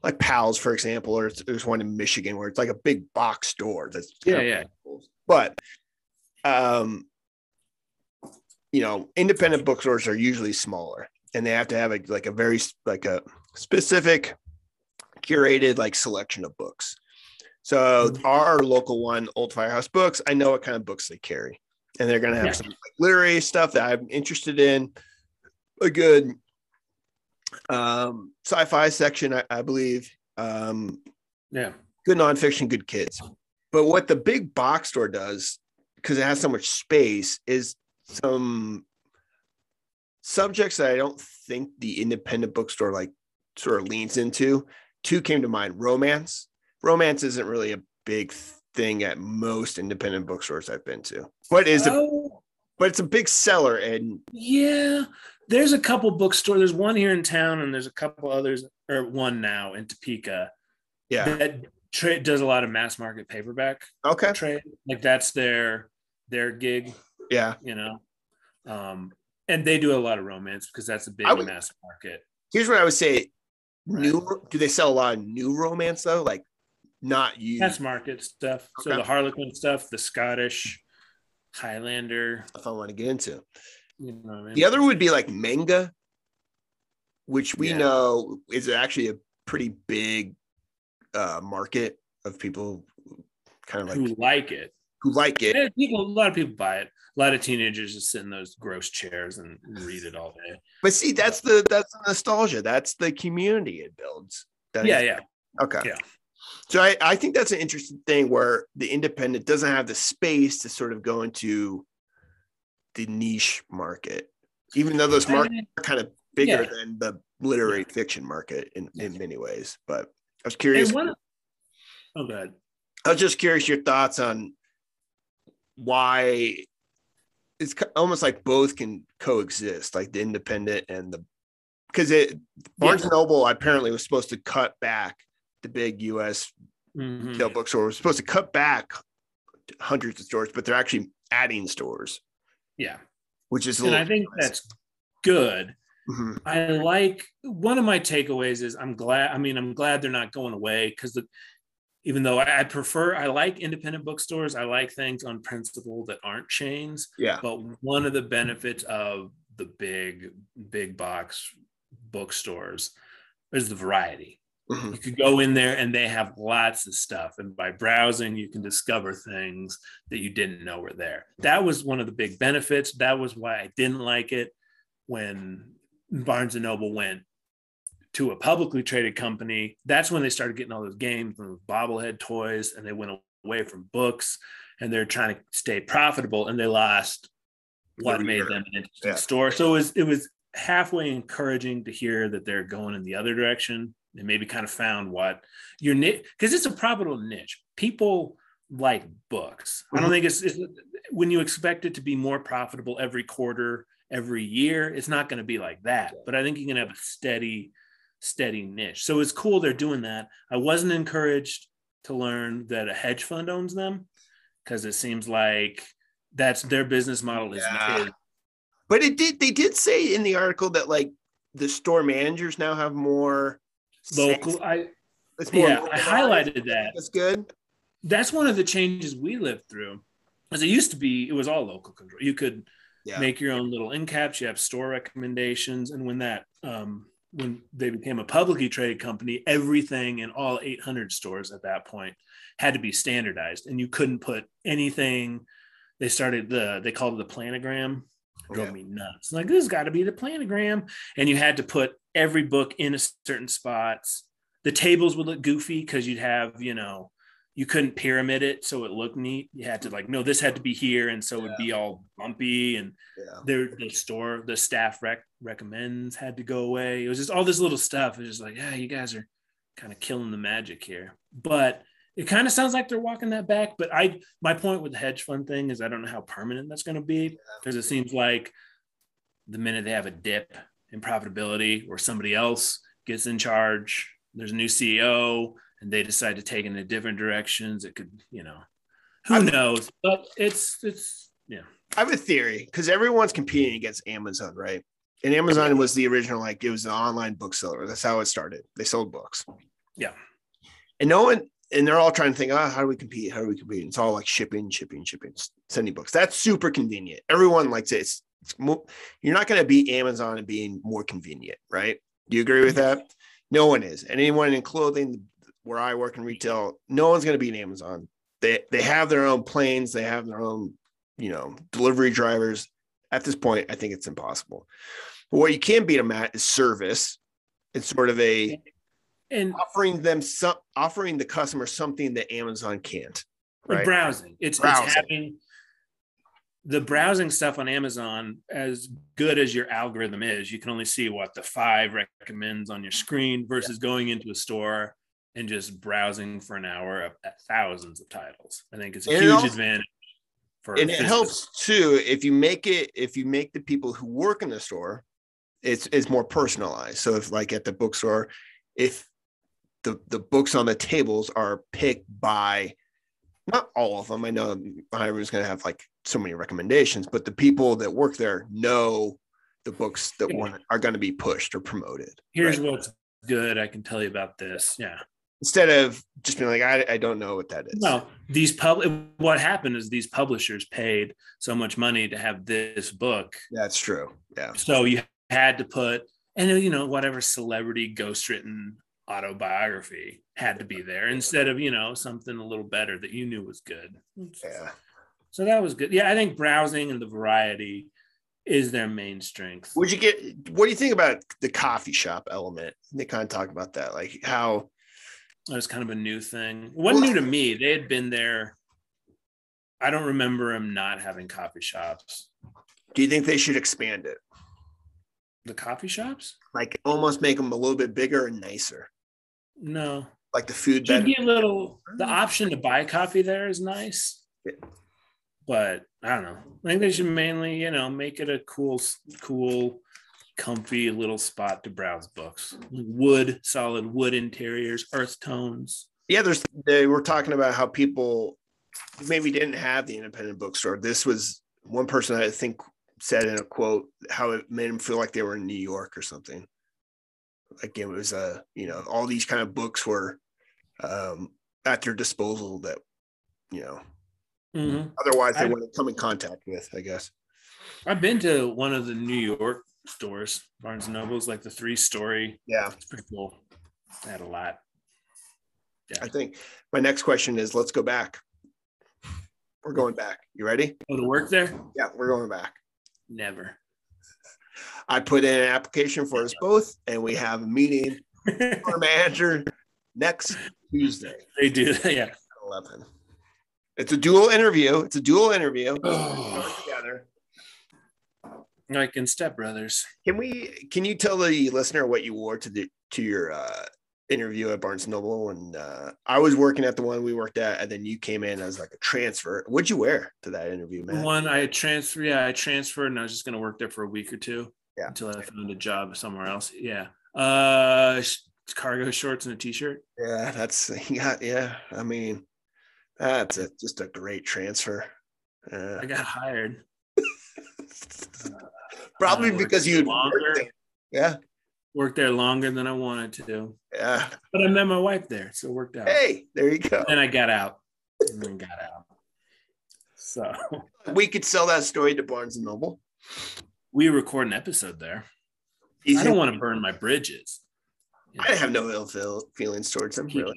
Speaker 2: like Powell's, for example, or there's one in Michigan where it's like a big box store. That's
Speaker 1: yeah, yeah.
Speaker 2: But, um, you know, independent bookstores are usually smaller, and they have to have a, like a very like a specific, curated like selection of books. So
Speaker 1: Mhm.
Speaker 2: our local one, Old Firehouse Books, I know what kind of books they carry, and they're going to have
Speaker 1: Yeah.
Speaker 2: some like, literary stuff that I'm interested in. A good um, sci-fi section, I, I believe. Um,
Speaker 1: Yeah.
Speaker 2: good nonfiction, good kids. But what the big box store does, because it has so much space, is some subjects that I don't think the independent bookstore like sort of leans into. Two came to mind: romance. Romance isn't really a big thing at most independent bookstores I've been to. What is it?
Speaker 1: Oh,
Speaker 2: But it's a big seller, and
Speaker 1: yeah. There's a couple bookstores. There's one here in town, and there's a couple others, or one now in Topeka
Speaker 2: yeah,
Speaker 1: that trade does a lot of mass market paperback
Speaker 2: okay,
Speaker 1: trade. Like that's their their gig,
Speaker 2: yeah.
Speaker 1: you know. Um, and they do a lot of romance because that's a big
Speaker 2: would-
Speaker 1: mass market.
Speaker 2: Here's what I would say:
Speaker 1: Right.
Speaker 2: new. Do they sell a lot of new romance though? Like not you.
Speaker 1: Mass market stuff. So the Harlequin stuff, the Scottish Highlander,
Speaker 2: if I want to get into.
Speaker 1: you know what I mean?
Speaker 2: The other would be like manga, which we
Speaker 1: Yeah.
Speaker 2: know is actually a pretty big uh, market of people kind of like
Speaker 1: who like it.
Speaker 2: Who like it.
Speaker 1: Yeah, people, a lot of people buy it. A lot of teenagers just sit in those gross chairs and read it all day.
Speaker 2: But see, that's the that's the nostalgia. That's the community it builds. That
Speaker 1: Yeah,
Speaker 2: is-
Speaker 1: yeah.
Speaker 2: Okay.
Speaker 1: Yeah.
Speaker 2: So I, I think that's an interesting thing where the independent doesn't have the space to sort of go into the niche market, even though those markets are kind of bigger
Speaker 1: Yeah.
Speaker 2: than the literary fiction market in, in many ways. But I was curious.
Speaker 1: And one, oh, God.
Speaker 2: I was just curious your thoughts on why it's almost like both can coexist, like the independent and the because it Barnes and Noble apparently was supposed to cut back the big U.S.
Speaker 1: Mhm.
Speaker 2: retail bookstore was supposed to cut back hundreds of stores, but they're actually adding stores,
Speaker 1: Yeah.
Speaker 2: which is
Speaker 1: And I think that's good.
Speaker 2: Mhm.
Speaker 1: I like one of my takeaways is I'm glad. I mean, I'm glad they're not going away because the even though I, prefer, I like independent bookstores. I like things on principle that aren't chains.
Speaker 2: yeah,
Speaker 1: But one of the benefits of the big, big box bookstores is the variety.
Speaker 2: Mhm.
Speaker 1: You could go in there and they have lots of stuff. And by browsing, you can discover things that you didn't know were there. That was one of the big benefits. That was why I didn't like it when Barnes and Noble went to a publicly traded company. That's when they started getting all those games and those bobblehead toys, and they went away from books and they're trying to stay profitable and they lost what made them an interesting
Speaker 2: Yeah.
Speaker 1: store. So it was it was halfway encouraging to hear that they're going in the other direction. They maybe kind of found what your niche because it's a profitable niche. People like books. I don't
Speaker 2: Mhm.
Speaker 1: think it's, it's when you expect it to be more profitable every quarter, every year, it's not going to be like that. But I think you can have a steady, steady niche. So it's cool they're doing that. I wasn't encouraged to learn that a hedge fund owns them because it seems like that's their business model is,
Speaker 2: Yeah. but it did. They did say in the article that like the store managers now have more
Speaker 1: local.
Speaker 2: sense.
Speaker 1: I
Speaker 2: It's more
Speaker 1: yeah, I highlighted that.
Speaker 2: That's good.
Speaker 1: That's one of the changes we lived through. As it used to be, it was all local control. You could
Speaker 2: Yeah.
Speaker 1: make your own little end caps. You have store recommendations, and when that um, when they became a publicly traded company, everything in all 800 stores at that point had to be standardized, and you couldn't put anything. They started the they called it the planogram. It drove
Speaker 2: Yeah.
Speaker 1: me nuts. Like this has got to be the planogram, and you had to put every book in a certain spots. The tables would look goofy because you'd have you know you couldn't pyramid it so it looked neat. You had to like, no, this had to be here, and so it would be all bumpy. And
Speaker 2: Yeah.
Speaker 1: their the store, the staff rec- recommends had to go away. It was just all this little stuff. It was just like, yeah, you guys are kind of killing the magic here. But it kind of sounds like they're walking that back. But I, my point with the hedge fund thing is I don't know how permanent that's going to be because it seems like the minute they have a dip in profitability or somebody else gets in charge, there's a new CEO and they decide to take in a different directions. It could, you know, who knows? But it's it's yeah.
Speaker 2: I have a theory because everyone's competing against Amazon, right? And Amazon was the original, like it was an online bookseller. That's how it started. They sold books.
Speaker 1: Yeah.
Speaker 2: And no one, and they're all trying to think, oh, how do we compete? How do we compete? It's all like shipping, shipping, shipping, sending books. That's super convenient. Everyone likes it. It's, it's mo- you're not going to beat Amazon and being more convenient, right? Do you agree with that? No one is. And anyone in clothing where I work in retail, no one's going to beat Amazon. They they have their own planes, they have their own, you know, delivery drivers. At this point, I think it's impossible. But what you can beat them at is service. It's sort of a
Speaker 1: And
Speaker 2: offering them some offering the customer something that Amazon can't.
Speaker 1: Right. Browsing. It's,
Speaker 2: Browsing.
Speaker 1: it's having the browsing stuff on Amazon, as good as your algorithm is, you can only see what the five recommends on your screen versus going into a store and just browsing for an hour of at thousands of titles. I think it's a
Speaker 2: And
Speaker 1: huge
Speaker 2: also-
Speaker 1: advantage for
Speaker 2: and it helps too if you make it if you make the people who work in the store it's it's more personalized so if like at the bookstore if the the books on the tables are picked by not all of them i know not everyone's going to have like so many recommendations but the people that work there know the books that want, are going to be pushed or promoted
Speaker 1: Here's
Speaker 2: right?
Speaker 1: what's good. I can tell you about this. Yeah.
Speaker 2: Instead of just being like I, I don't know what that is
Speaker 1: No, these pub. What happened is these publishers paid so much money to have this book,
Speaker 2: that's true yeah
Speaker 1: so you had to put, and you know, whatever celebrity ghostwritten autobiography had to be there instead of you know something a little better that you knew was good.
Speaker 2: yeah
Speaker 1: So that was good. Yeah, I think browsing and the variety is their main strength.
Speaker 2: Would you get? What do you think about the coffee shop element? They kind of talk about that, like how.
Speaker 1: That was kind of a new thing. It wasn't new to me. They had been there. I don't remember them not having coffee shops.
Speaker 2: Do you think they should expand it,
Speaker 1: The coffee shops?
Speaker 2: like almost make them a little bit bigger and nicer,
Speaker 1: No.
Speaker 2: like the food
Speaker 1: Should be a little. The mm. option to buy coffee there is nice,
Speaker 2: Yeah.
Speaker 1: but I don't know. I think they should mainly, you know, make it a cool, cool, comfy little spot to browse books. Wood, solid wood interiors, earth tones.
Speaker 2: Yeah, there's. They were talking about how people maybe didn't have the independent bookstore. This was one person I think said in a quote how it made them feel like they were in New York or something. Like it was a, you know, all these kind of books were um, at their disposal that, you know,
Speaker 1: Mhm.
Speaker 2: otherwise they
Speaker 1: I-
Speaker 2: wouldn't come in contact with, I guess.
Speaker 1: I've been to one of the New York stores, Barnes and Nobles, like the three story.
Speaker 2: Yeah.
Speaker 1: It's pretty cool. They had a lot. Yeah.
Speaker 2: I think my next question is let's go back. We're going back. You ready?
Speaker 1: Oh, to work there?
Speaker 2: Yeah, we're going back.
Speaker 1: Never.
Speaker 2: I put in an application for us both, and we have a meeting for our manager next Tuesday They
Speaker 1: do. Yeah.
Speaker 2: 11. It's a dual interview. It's a dual interview.
Speaker 1: Oh,
Speaker 2: Together.
Speaker 1: Like in Step Brothers.
Speaker 2: Can we? Can you tell the listener what you wore to the to your uh, interview at Barnes Noble? And uh, I was working at the one we worked at, and then you came in as like a transfer. What'd you wear to that interview, man?
Speaker 1: One I transferred. Yeah, I transferred, and I was just gonna work there for a week or two.
Speaker 2: Yeah.
Speaker 1: Until I found a job somewhere else. Yeah. Uh, cargo shorts and a t-shirt.
Speaker 2: Yeah, that's yeah, yeah. I mean, that's a, just a great transfer. Uh,
Speaker 1: I got hired.
Speaker 2: probably because you
Speaker 1: longer.
Speaker 2: yeah,
Speaker 1: Worked there longer than I wanted to,
Speaker 2: yeah.
Speaker 1: but I met my wife there, so it worked out.
Speaker 2: Hey, there you go.
Speaker 1: Then I got out. And then got out. So
Speaker 2: We could sell that story to Barnes and Noble.
Speaker 1: we record an episode there.
Speaker 2: You
Speaker 1: I don't want to burn my bridges.
Speaker 2: I have no ill feel, feelings towards them. Really,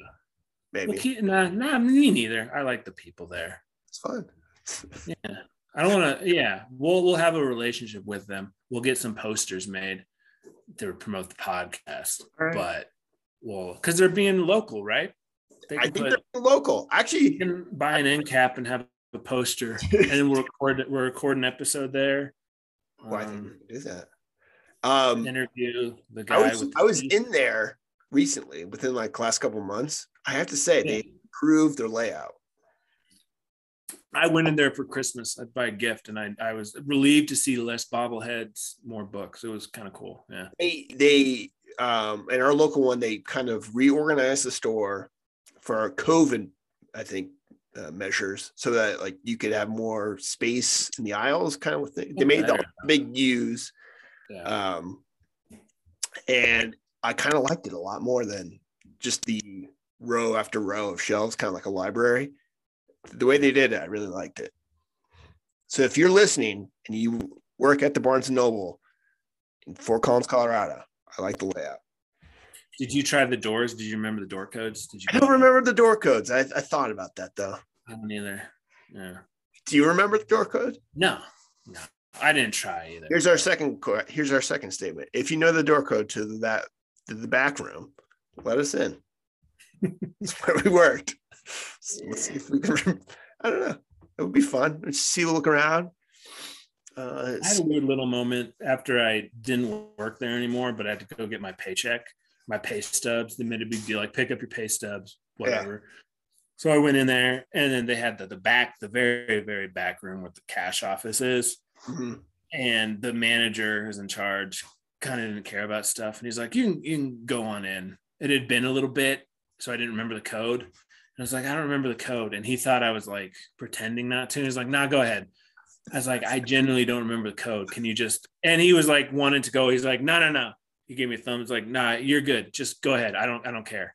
Speaker 2: maybe
Speaker 1: keep- nah, nah, me neither. I like the people there.
Speaker 2: it's fun.
Speaker 1: Yeah. I don't want to. Yeah, we'll we'll have a relationship with them. We'll get some posters made to promote the podcast.
Speaker 2: Alright.
Speaker 1: But well, because they're being local, right? They
Speaker 2: I think
Speaker 1: put,
Speaker 2: they're local. Actually you
Speaker 1: can buy an end cap and have a poster, and we'll record we'll record an episode there.
Speaker 2: well, I think
Speaker 1: Um,
Speaker 2: we can do that. Um,
Speaker 1: interview the guy.
Speaker 2: I was
Speaker 1: with
Speaker 2: I was in there recently within like last couple months. I have to say
Speaker 1: Yeah.
Speaker 2: they improved their layout.
Speaker 1: I went in there for Christmas. I'd buy a gift, and I I was relieved to see less bobbleheads, more books. It was kind of cool. Yeah.
Speaker 2: They they um in our local one they kind of reorganized the store for our COVID, I think, uh, measures so that like you could have more space in the aisles, kind of thing. They made the big U's,
Speaker 1: Yeah.
Speaker 2: um, and I kind of liked it a lot more than just the row after row of shelves, kind of like a library. The way they did it, I really liked it. So if you're listening and you work at the Barnes and Noble in Fort Collins, Colorado, I like the layout.
Speaker 1: Did you try the doors? Did you remember the door codes? Did you?
Speaker 2: I don't remember the door codes. I, I thought about that though.
Speaker 1: I don't either. Yeah.
Speaker 2: Do you remember the door code?
Speaker 1: No. No. I didn't try either.
Speaker 2: Here's our second. Here's our second statement. If you know the door code to that to the back room, let us in. That's where we worked. Let's see if we can. I don't know. It would be fun. Let's see, look around. Uh,
Speaker 1: I had a weird little moment after I didn't work there anymore, but I had to go get my paycheck, my pay stubs. They made a big deal, like pick up your pay stubs, whatever. So I went in there, and then they had the, the back, the very very back room where the cash office is,
Speaker 2: mhm.
Speaker 1: and the manager who's in charge kind of didn't care about stuff, and he's like, "You can you can go on in." It had been a little bit, so I didn't remember the code. And I was like, "I don't remember the code," and he thought I was like pretending not to. He's like, "Nah, go ahead." I was like, I genuinely don't remember the code. Can you just? And he was like, wanted to go. He's like, no, no, no. He gave me a thumbs. Like, nah, you're good. Just go ahead. I don't, I don't care.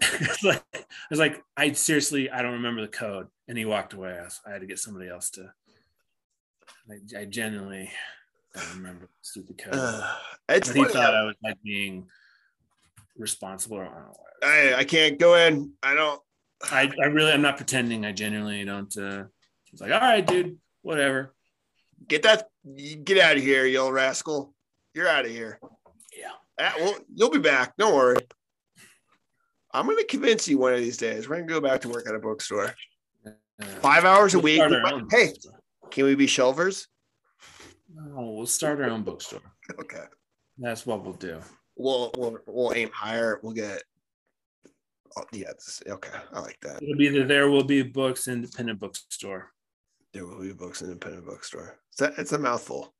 Speaker 1: Like, I was like, I seriously, I don't remember the code. And he walked away. I, was- I had to get somebody else to. I, I genuinely don't remember the stupid code.
Speaker 2: Uh, it's
Speaker 1: but he thought I was like being responsible. Or I.
Speaker 2: I, I can't go in. I don't.
Speaker 1: I, I really, I'm not pretending. I genuinely don't. Uh, it's like, all right, dude, whatever.
Speaker 2: Get that. Get out of here, you old rascal. You're out of here.
Speaker 1: Yeah.
Speaker 2: Ah, well, you'll be back. Don't worry. I'm going to convince you one of these days. We're going to go back to work at a bookstore.
Speaker 1: Uh,
Speaker 2: Five hours a
Speaker 1: we'll
Speaker 2: week.
Speaker 1: start
Speaker 2: Hey, can we be shelvers?
Speaker 1: No, we'll start our own bookstore.
Speaker 2: Okay.
Speaker 1: That's what we'll do.
Speaker 2: We'll we'll, we'll aim higher. We'll get. Oh, yeah. Okay. I like that.
Speaker 1: It'll be the There Will Be Books independent bookstore.
Speaker 2: There will be books independent bookstore. It's a, it's a mouthful.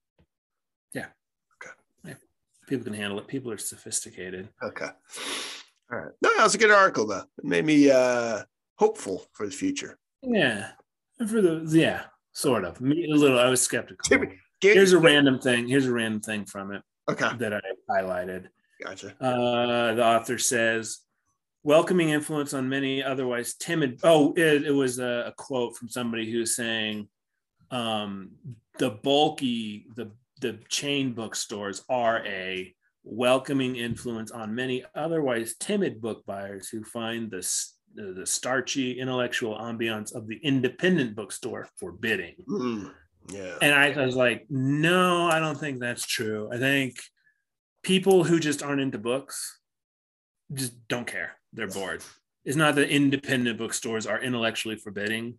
Speaker 1: People can handle it. People are sophisticated.
Speaker 2: Okay. All right. No, that was a good article though. It made me uh hopeful for the future.
Speaker 1: Yeah. And for the yeah, sort of. Me a little. I was skeptical. Here's a random thing. Here's a random thing from it
Speaker 2: Okay.
Speaker 1: that I highlighted.
Speaker 2: Gotcha.
Speaker 1: Uh, the author says, welcoming influence on many otherwise timid. Oh, it, it was a, a quote from somebody who's saying, um, the bulky, the the chain bookstores are a welcoming influence on many otherwise timid book buyers who find the the, the starchy intellectual ambiance of the independent bookstore forbidding.
Speaker 2: Mm, yeah.
Speaker 1: And I, I was like, no, I don't think that's true. I think people who just aren't into books just don't care. They're bored. It's not that independent bookstores are intellectually forbidding.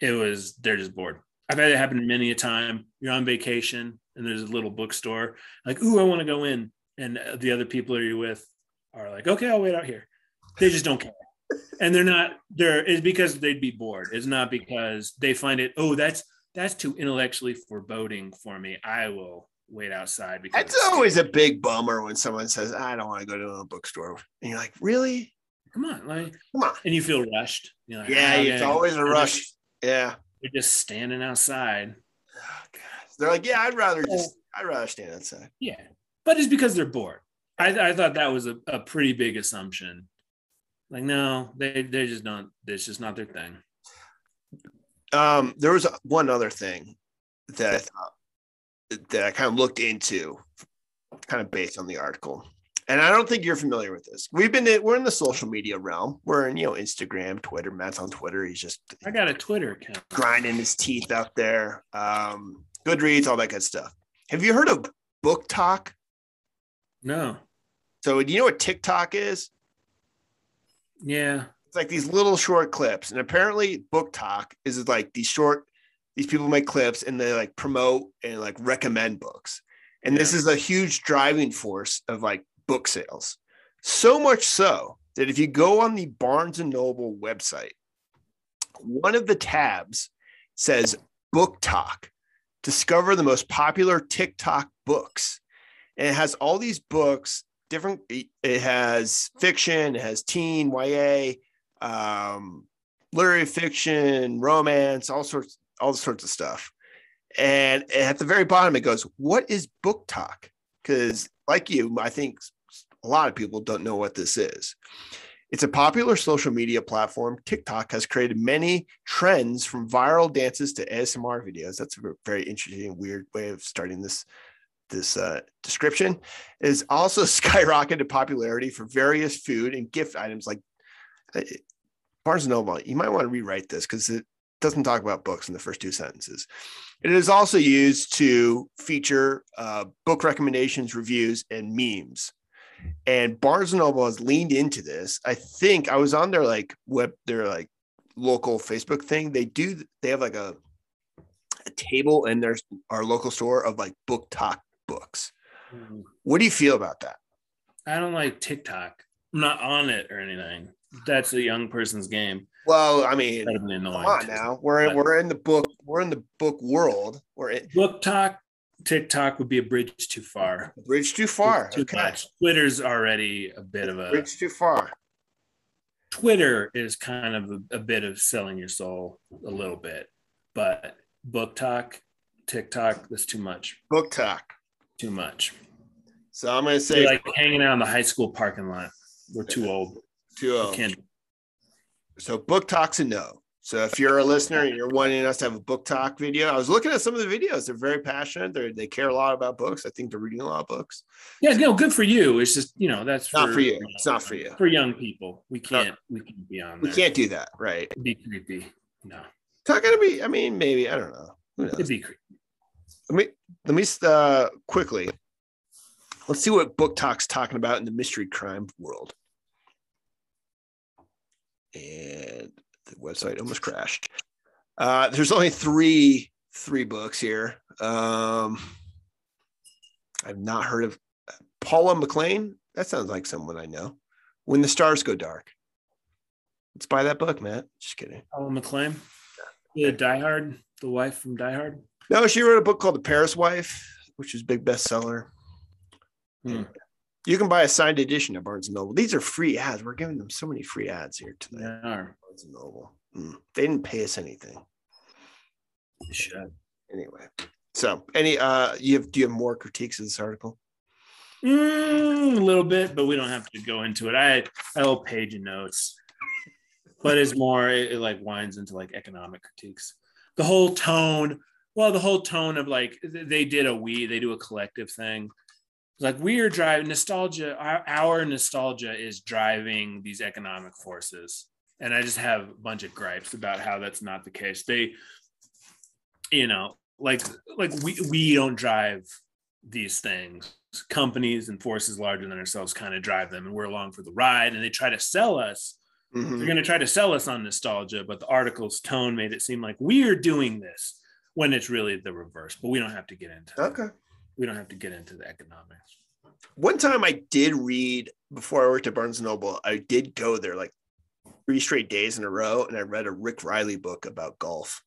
Speaker 1: It was they're just bored. I've had it happen many a time. You're on vacation and there's a little bookstore, like, ooh, I want to go in. And the other people you're with are like, okay, I'll wait out here. They just don't care. And they're not there is because they'd be bored. It's not because they find it, oh, that's that's too intellectually foreboding for me. I will wait outside because
Speaker 2: It's always a big bummer when someone says, I don't want to go to a bookstore. And you're like, really?
Speaker 1: come on, like,
Speaker 2: Come on.
Speaker 1: and you feel rushed. You're like,
Speaker 2: Yeah,
Speaker 1: "Ah,
Speaker 2: it's
Speaker 1: yeah."
Speaker 2: always a
Speaker 1: They're
Speaker 2: rush.
Speaker 1: just-
Speaker 2: Yeah.
Speaker 1: They're just standing outside.
Speaker 2: Oh, God. They're like, yeah, I'd rather just, I'd rather stand outside.
Speaker 1: Yeah, but it's because they're bored. I, I thought that was a, a pretty big assumption. Like, no, they they just don't. It's just not their thing.
Speaker 2: Um, there was one other thing that I thought that I kind of looked into, kind of based on the article. And I don't think you're familiar with this. We've been in, we're in the social media realm. We're in, you know, Instagram, Twitter. Matt's on Twitter. He's just
Speaker 1: I got a Twitter account.
Speaker 2: grinding his teeth out there. Um, Goodreads, all that good stuff. Have you heard of BookTok?
Speaker 1: No,
Speaker 2: So do you know what TikTok is?
Speaker 1: yeah,
Speaker 2: It's like these little short clips. And apparently BookTok is like these short, these people make clips and they like promote and like recommend books. And this is a huge driving force of like book sales. So much so that if you go on the Barnes and Noble website, one of the tabs says BookTok. Discover the most popular TikTok books. And it has all these books, different, it has fiction, it has teen, YA, um, literary fiction, romance, all sorts, all sorts of stuff. And at the very bottom, it goes, "What is BookTok?" Because, like you, I think a lot of people don't know what this is. It's a popular social media platform. TikTok has created many trends from viral dances to ASMR videos. That's a very interesting, weird way of starting this this uh, description. Has also skyrocketed popularity for various food and gift items like uh, Barnes and Noble. You might want to rewrite this because it doesn't talk about books in the first two sentences. It is also used to feature uh, book recommendations, reviews, and memes and Barnes and Noble has leaned into this. I think I was on their like web, their like local Facebook thing. They do they have like a a table in their our local store of like BookTok books. Mm-hmm. What do you feel about that?
Speaker 1: I don't like TikTok. I'm not on it or anything. That's a young person's game.
Speaker 2: Well, I mean, come on now. We're in, we're in the book. We're in the book world. We're in
Speaker 1: BookTok TikTok would be a bridge too far.
Speaker 2: A bridge too far.
Speaker 1: Too okay. much. Twitter's already a bit of a
Speaker 2: bridge too far.
Speaker 1: Twitter is kind of a, a bit of selling your soul a little bit, but BookTok, TikTok, that's too much.
Speaker 2: BookTok,
Speaker 1: too much.
Speaker 2: So I'm gonna say
Speaker 1: like hanging out in the high school parking lot. We're too old.
Speaker 2: Too old. So book talks a no. So if you're a listener and you're wanting us to have a BookTok video, I was looking at some of the videos. They're very passionate. They they care a lot about books. I think they're reading a lot of books.
Speaker 1: Yeah, no, good for you. It's just you know that's
Speaker 2: not for, you. you know, it's not for you.
Speaker 1: For young people, we can't no. we can't be on.
Speaker 2: There. We can't do that, right?
Speaker 1: It'd be creepy. No,
Speaker 2: it's not gonna be. I mean, maybe I don't know. Who knows?
Speaker 1: It'd be creepy.
Speaker 2: Let me let me uh, quickly. Let's see what BookTok's talking about in the mystery crime world. And the website almost crashed. Uh, there's only three three books here. Um, I've not heard of Paula McLain. That sounds like someone I know. When the Stars Go Dark. Let's buy that book, Matt. Just kidding.
Speaker 1: Paula McLain. Yeah, Die Hard, the wife from Die Hard.
Speaker 2: No, she wrote a book called The Paris Wife, which is big bestseller. Hmm. You can buy a signed edition of Barnes and Noble. These are free ads. We're giving them so many free ads here today.
Speaker 1: They are.
Speaker 2: Barnes and Noble. Mm. They didn't pay us anything.
Speaker 1: They should.
Speaker 2: Anyway. So any uh you have do you have more critiques of this article?
Speaker 1: Mm, a little bit, but we don't have to go into it. I a whole page of notes, but it's more it, it like winds into like economic critiques. The whole tone, well, the whole tone of like they did a we, they do a collective thing like we are driving nostalgia our, our, nostalgia is driving these economic forces. And i just have a bunch of gripes about how that's not the case. They you know like like we we don't drive these things. Companies and forces larger than ourselves kind of drive them and we're along for the ride and they try to sell us. Mm-hmm. they're going to try to sell us on nostalgia but the article's tone made it seem like we're doing this when it's really the reverse but we don't have to get into
Speaker 2: okay
Speaker 1: we don't have to get into the economics.
Speaker 2: One time I did read before I worked at Barnes and Noble, I did go there like three straight days in a row, and I read a Rick Reilly book about golf.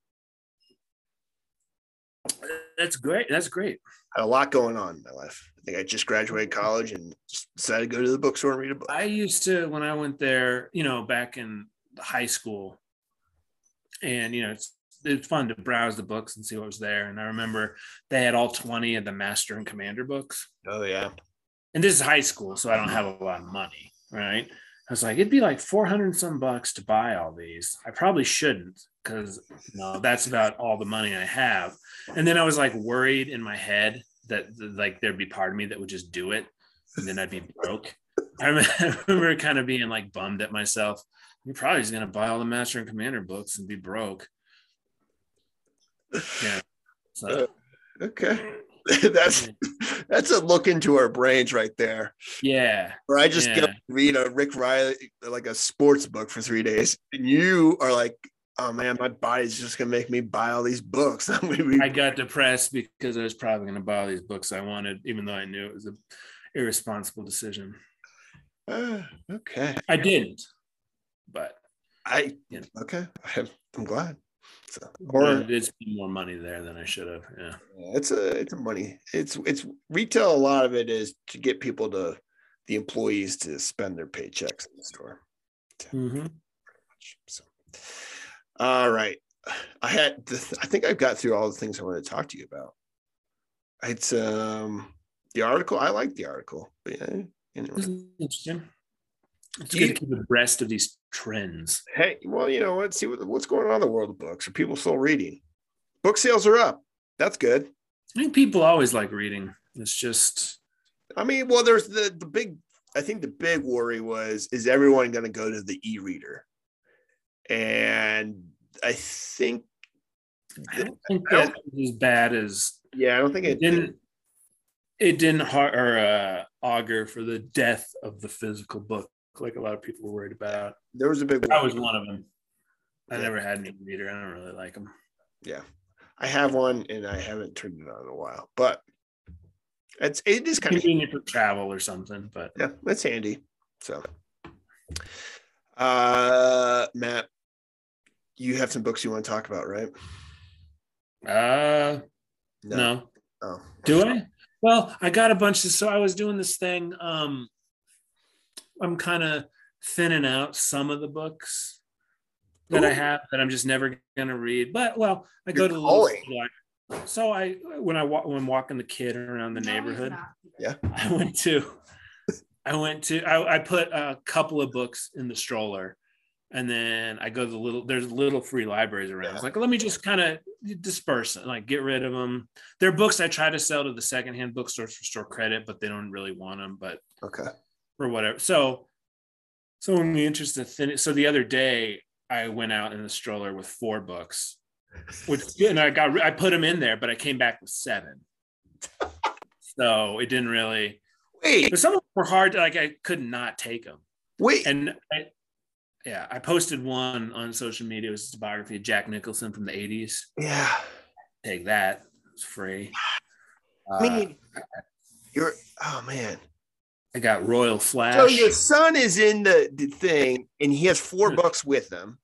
Speaker 1: That's great. That's great.
Speaker 2: I had a lot going on in my life. I think I just graduated college and decided to go to the bookstore and read a book.
Speaker 1: I used to when I went there, you know, back in high school, and you know, it's it's fun to browse the books and see what was there. And I remember they had all 20 of the Master and Commander books.
Speaker 2: Oh yeah.
Speaker 1: And this is high school, so I don't have a lot of money, right? I was like, it'd be like 400 some bucks to buy all these. I probably shouldn't because you know that's about all the money I have. And then I was like worried in my head that like there'd be part of me that would just do it, and then I'd be broke. I remember, kind of being like bummed at myself. You're probably just gonna buy all the Master and Commander books and be broke yeah. So.
Speaker 2: Uh, okay. that's that's a look into our brains right there.
Speaker 1: Yeah.
Speaker 2: Where I just yeah. get read a Rick Reilly like a sports book for three days, and you are like, "Oh man, my body's just gonna make me buy all these books."
Speaker 1: I got depressed because I was probably gonna buy all these books I wanted, even though I knew it was an irresponsible decision.
Speaker 2: Uh, okay.
Speaker 1: I didn't, but
Speaker 2: I you know. okay. I'm glad.
Speaker 1: So, or it's more money there than I should have. Yeah.
Speaker 2: It's a it's a money. It's it's retail. A lot of it is to get people to the employees to spend their paychecks in the store.
Speaker 1: Mm-hmm.
Speaker 2: So, All right. I had. The, I think I've got through all the things I want to talk to you about. It's um the article. I like the article, but yeah. Anyway.
Speaker 1: Interesting. It's
Speaker 2: Do
Speaker 1: good
Speaker 2: you-
Speaker 1: to keep abreast of these trends.
Speaker 2: Hey, well, you know, let's see what, what's going on in the world of books. Are people still reading? Book sales are up. That's good.
Speaker 1: I think people always like reading. It's just
Speaker 2: I mean, well, there's the the big. I think the big worry was is everyone going to go to the e-reader, and I think,
Speaker 1: I don't think that was as bad as
Speaker 2: yeah, I don't think
Speaker 1: it
Speaker 2: it
Speaker 1: didn't. It didn't har- or uh, augur for the death of the physical book, like a lot of people were worried about.
Speaker 2: There was a big.
Speaker 1: I was one of them. I
Speaker 2: Yeah.
Speaker 1: never had an e-reader. I don't really like them.
Speaker 2: Yeah, I have one, and I haven't turned it on in a while, but it's it is kind of
Speaker 1: Convenient for travel or something, but
Speaker 2: yeah, that's handy. So, uh, Matt, you have some books you want to talk about, right?
Speaker 1: uh, no.
Speaker 2: Oh,
Speaker 1: Do I? Well, I got a bunch of so I was doing this thing. Um I'm kind of thinning out some of the books that I have that I'm just never gonna read. But well, I go
Speaker 2: You're
Speaker 1: to the little so I when I walk when walking the kid around the neighborhood,
Speaker 2: Yeah.
Speaker 1: I went to I went to I, I put a couple of books in the stroller and then I go to the little there's little free libraries around. It's like let me just kind of disperse it, like get rid of them. They're books I try to sell to the secondhand bookstores for store credit, but they don't really want them, but
Speaker 2: okay.
Speaker 1: Or whatever. So so in the interest of thin so the other day I went out in the stroller with four books, which and I got I put them in there, but I came back with seven. So it didn't really
Speaker 2: Wait,
Speaker 1: but some of them were hard. Like I could not take them.
Speaker 2: wait.
Speaker 1: And I, yeah, I posted one on social media. It was a biography of Jack Nicholson from the '80s.
Speaker 2: yeah.
Speaker 1: Take that. It's free.
Speaker 2: I
Speaker 1: Uh,
Speaker 2: mean, you're. Oh man.
Speaker 1: I got Royal Flash.
Speaker 2: So your son is in the, the thing, and he has four hmm. books with him.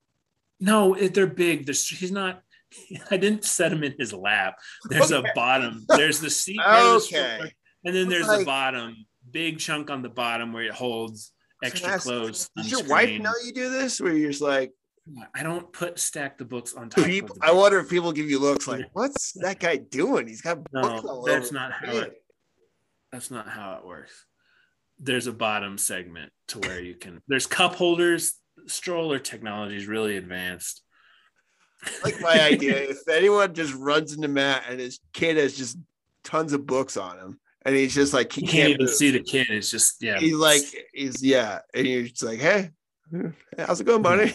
Speaker 1: no, it, they're big. There's, he's not. I didn't set him in his lap. There's
Speaker 2: Okay.
Speaker 1: a bottom. There's the seat. the
Speaker 2: Okay.
Speaker 1: and then there's
Speaker 2: Like-
Speaker 1: the bottom, big chunk on the bottom where it holds extra
Speaker 2: That's-
Speaker 1: clothes.
Speaker 2: Does your wife know you do this? Where you're just like,
Speaker 1: I don't put stack the books on top.
Speaker 2: people,
Speaker 1: of the
Speaker 2: I wonder if people give you looks like, what's that guy doing? He's got
Speaker 1: No,
Speaker 2: books all
Speaker 1: that's
Speaker 2: over.
Speaker 1: not how it, that's not how it works. There's a bottom segment to where you can. There's cup holders. Stroller technology is really advanced.
Speaker 2: like my idea. If anyone just runs into Matt and his kid has just tons of books on him, and he's just like he
Speaker 1: you
Speaker 2: can't,
Speaker 1: can't even
Speaker 2: move.
Speaker 1: see the kid. It's just yeah.
Speaker 2: He's like he's yeah, and you're just like, hey, how's it going, buddy?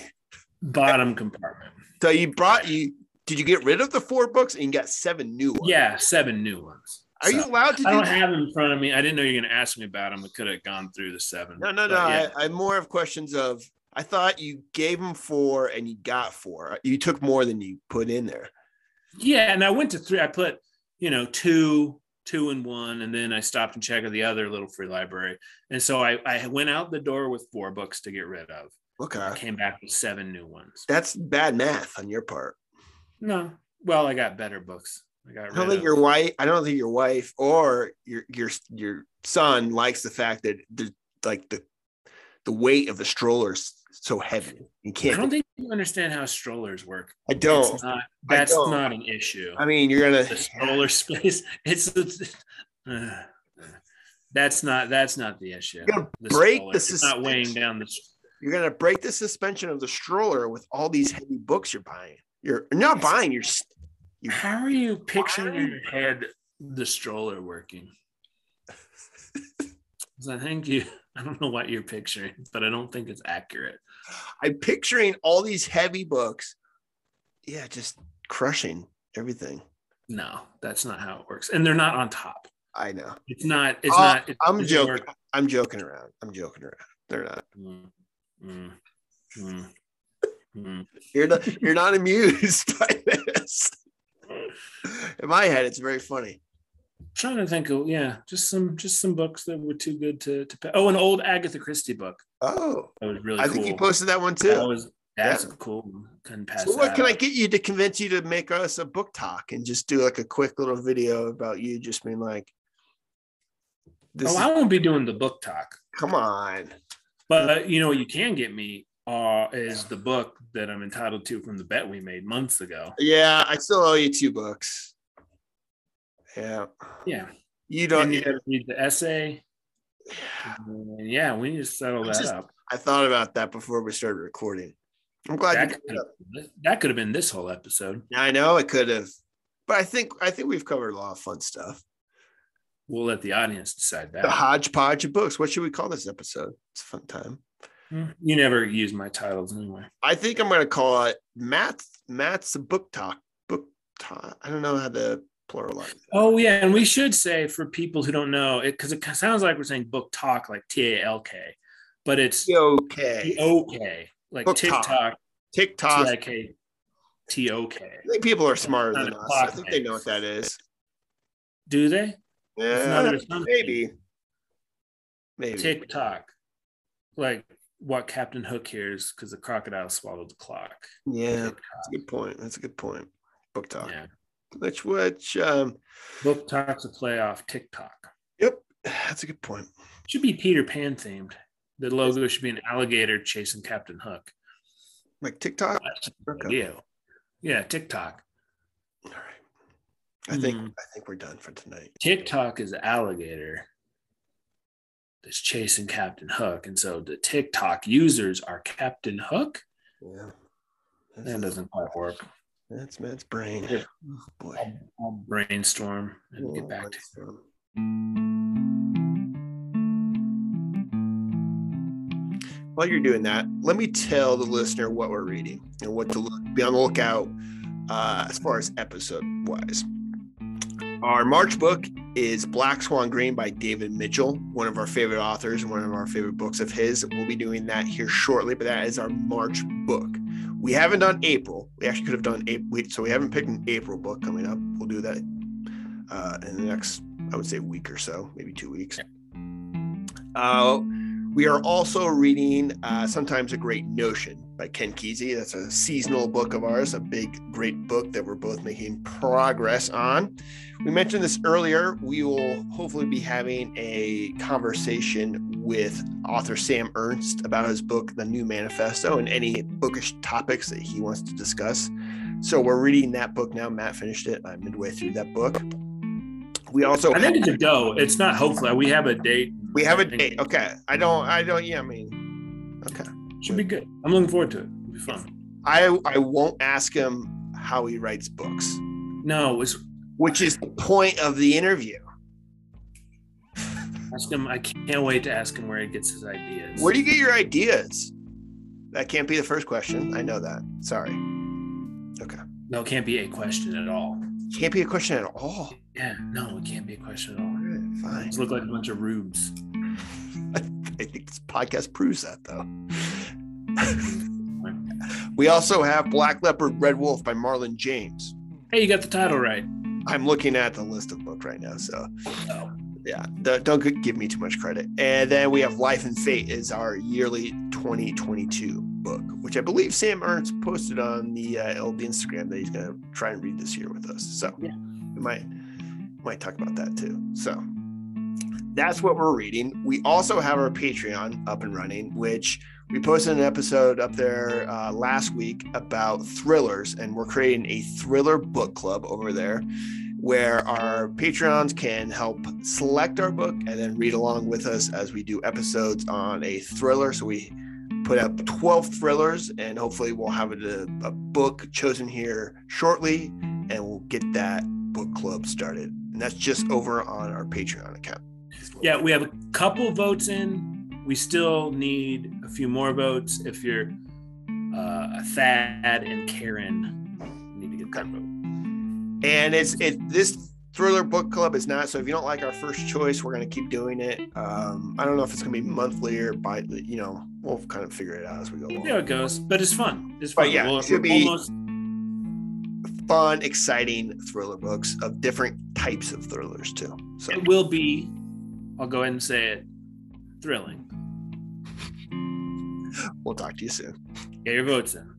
Speaker 1: bottom compartment.
Speaker 2: So you brought you. Did you get rid of the four books and you got seven new ones?
Speaker 1: Yeah, seven new ones.
Speaker 2: Are you allowed to do
Speaker 1: I don't
Speaker 2: that?
Speaker 1: have them in front of me. I didn't know you were going to ask me about them. We could have gone through the seven.
Speaker 2: No, no, no.
Speaker 1: Yeah.
Speaker 2: I, I more have questions of. I thought you gave them four and you got four. You took more than you put in there.
Speaker 1: Yeah, and I went to three. I put, you know, two, two and one, and then I stopped and checked at the other little free library. And so I, I went out the door with four books to get rid of. Okay. I
Speaker 2: Okay,
Speaker 1: came back with seven new ones.
Speaker 2: that's bad math on your part.
Speaker 1: No, well, I got better books. I got
Speaker 2: I don't think
Speaker 1: of.
Speaker 2: your wife. I don't think your wife or your your your son likes the fact that the like the the weight of the stroller is so heavy. You
Speaker 1: I
Speaker 2: can't.
Speaker 1: I don't think you understand how strollers work.
Speaker 2: I don't.
Speaker 1: It's not,
Speaker 2: I
Speaker 1: that's
Speaker 2: don't.
Speaker 1: not an issue.
Speaker 2: I mean, you're gonna.
Speaker 1: the stroller space. It's, it's uh, that's not that's not the issue.
Speaker 2: You're gonna
Speaker 1: The
Speaker 2: break
Speaker 1: stroller.
Speaker 2: the
Speaker 1: It's not weighing down the.
Speaker 2: You're gonna break the suspension of the stroller with all these heavy books you're buying. You're not buying. You're. You,
Speaker 1: How are you picturing in your head the stroller working? I think you. I don't know what you're picturing, but I don't think it's accurate.
Speaker 2: I'm picturing all these heavy books. Yeah, just crushing everything.
Speaker 1: No, that's not how it works. And they're not on top.
Speaker 2: I know.
Speaker 1: It's not. It's
Speaker 2: Oh,
Speaker 1: not. It
Speaker 2: I'm joking.
Speaker 1: work.
Speaker 2: I'm joking around. I'm joking around. They're not.
Speaker 1: Mm, mm, mm, mm.
Speaker 2: You're not. You're not amused by this. In my head, it's very funny.
Speaker 1: trying to think of yeah, just some just some books that were too good to to. Oh, an old Agatha Christie book
Speaker 2: Oh,
Speaker 1: that was really
Speaker 2: I
Speaker 1: cool.
Speaker 2: think you posted that one too.
Speaker 1: That was that's a cool. Couldn't pass.
Speaker 2: So, what can I get you to convince you to make us a BookTok and just do like a quick little video about you just being like, "This
Speaker 1: Oh,
Speaker 2: is,
Speaker 1: I won't be doing the BookTok,
Speaker 2: come on."
Speaker 1: but you know you can get me uh, is the book that I'm entitled to from the bet we made months ago.
Speaker 2: Yeah, I still owe you two books. Yeah.
Speaker 1: Yeah.
Speaker 2: You don't
Speaker 1: you got to read the essay. And yeah, we need to settle that
Speaker 2: just-
Speaker 1: up.
Speaker 2: I thought about that before we started recording. I'm glad
Speaker 1: That
Speaker 2: you
Speaker 1: could, have, that could have been this whole episode.
Speaker 2: I know it could have, but I think I think we've covered a lot of fun stuff.
Speaker 1: We'll let the audience decide that.
Speaker 2: The hodgepodge of books. What should we call this episode? It's a fun time.
Speaker 1: You never use my titles anyway.
Speaker 2: I think I'm going to call it Matt's Matt's book talk. Book talk. I don't know how to pluralize.
Speaker 1: Oh yeah, and we should say for people who don't know it because it sounds like we're saying book talk like T A L K, but it's
Speaker 2: Okay.
Speaker 1: T O K like
Speaker 2: Book.
Speaker 1: TikTok
Speaker 2: TikTok.
Speaker 1: I K T O K.
Speaker 2: I think people are smarter than us.
Speaker 1: clock
Speaker 2: I think they know what that is.
Speaker 1: Do they?
Speaker 2: Yeah, maybe. Maybe.
Speaker 1: TikTok, like what Captain Hook hears because the crocodile swallowed the clock.
Speaker 2: Yeah, that's a good point. That's a good point. Book talk.
Speaker 1: Yeah,
Speaker 2: Which which um
Speaker 1: book talk's a play off TikTok.
Speaker 2: yep, that's a good point.
Speaker 1: Should be Peter Pan themed. The logo should be an alligator chasing Captain Hook.
Speaker 2: Like TikTok.
Speaker 1: That's a good
Speaker 2: Okay.
Speaker 1: Yeah, TikTok.
Speaker 2: All right. I think
Speaker 1: Hmm.
Speaker 2: I think we're done for tonight.
Speaker 1: TikTok is alligator that's chasing Captain Hook. And so the TikTok users are Captain Hook.
Speaker 2: Yeah.
Speaker 1: That doesn't quite work.
Speaker 2: that's Matt's brain.
Speaker 1: Yeah.
Speaker 2: Oh, boy.
Speaker 1: I'll, I'll brainstorm and get back to
Speaker 2: to While you're doing that, let me tell the listener what we're reading and what to look, be on the lookout uh, as far as episode wise. Our March book is Black Swan Green by David Mitchell, one of our favorite authors and one of our favorite books of his. We'll be doing that here shortly, but that is our March book. We haven't done April. We actually could have done April, so we haven't picked an April book coming up. We'll do that uh, in the next, I would say, week or so, maybe two weeks. Uh, we are also reading uh, Sometimes a Great Notion by Ken Kesey. That's a seasonal book of ours, a big, great book that we're both making progress on. We mentioned this earlier. We will hopefully be having a conversation with author Sam Ernst about his book, The New Manifesto, and any bookish topics that he wants to discuss. So we're reading that book now. Matt finished it. I'm midway through that book. We also
Speaker 1: I think it's a go. It's not hopefully. We have a date.
Speaker 2: we have a date. Okay. I don't. I don't. Yeah. I mean. Okay.
Speaker 1: Should be good. I'm looking forward to it. It'll be fun.
Speaker 2: I I won't ask him how he writes books,
Speaker 1: No, it's
Speaker 2: which is the point of the interview.
Speaker 1: ask him. I can't wait to ask him where he gets his ideas.
Speaker 2: Where do you get your ideas? That can't be the first question. I know that. Sorry. Okay.
Speaker 1: no, it can't be a question at all.
Speaker 2: Can't be a question at all.
Speaker 1: Yeah, no, it can't be a question at
Speaker 2: All fine.
Speaker 1: Look like a bunch of rubes.
Speaker 2: I think this podcast proves that though. we also have Black Leopard, Red Wolf by Marlon James.
Speaker 1: Hey, you got the title right.
Speaker 2: I'm looking at the list of books right now, so
Speaker 1: Oh,
Speaker 2: yeah, don't, give me too much credit. And then we have Life and Fate is our yearly 2022 book, which I believe Sam Ernst posted on the uh, Instagram that he's going to try and read this year with us. So
Speaker 1: Yeah.
Speaker 2: we might might talk about that too. So that's what we're reading. We also have our Patreon up and running, which we posted an episode up there uh, last week about thrillers, and we're creating a thriller book club over there where our Patreons can help select our book and then read along with us as we do episodes on a thriller. So we put up 12 thrillers, and hopefully we'll have a, a book chosen here shortly, and we'll get that book club started. And that's just over on our Patreon account.
Speaker 1: yeah, we have a couple votes in. We still need a few more votes. If you're uh, a Thad and Karen, need to get that vote.
Speaker 2: and it's it this thriller book club is not so if you don't like our first choice we're going to keep doing it um i don't know if it's going to be monthly or by you know we'll kind of figure it out as we go along
Speaker 1: how it goes, but it's fun. It's
Speaker 2: But
Speaker 1: fun.
Speaker 2: yeah,
Speaker 1: We'll-
Speaker 2: it should be-
Speaker 1: almost
Speaker 2: fun exciting thriller books of different types of thrillers too so
Speaker 1: it will be. I'll go ahead and say it. Thrilling.
Speaker 2: We'll talk to you soon
Speaker 1: Get your votes in.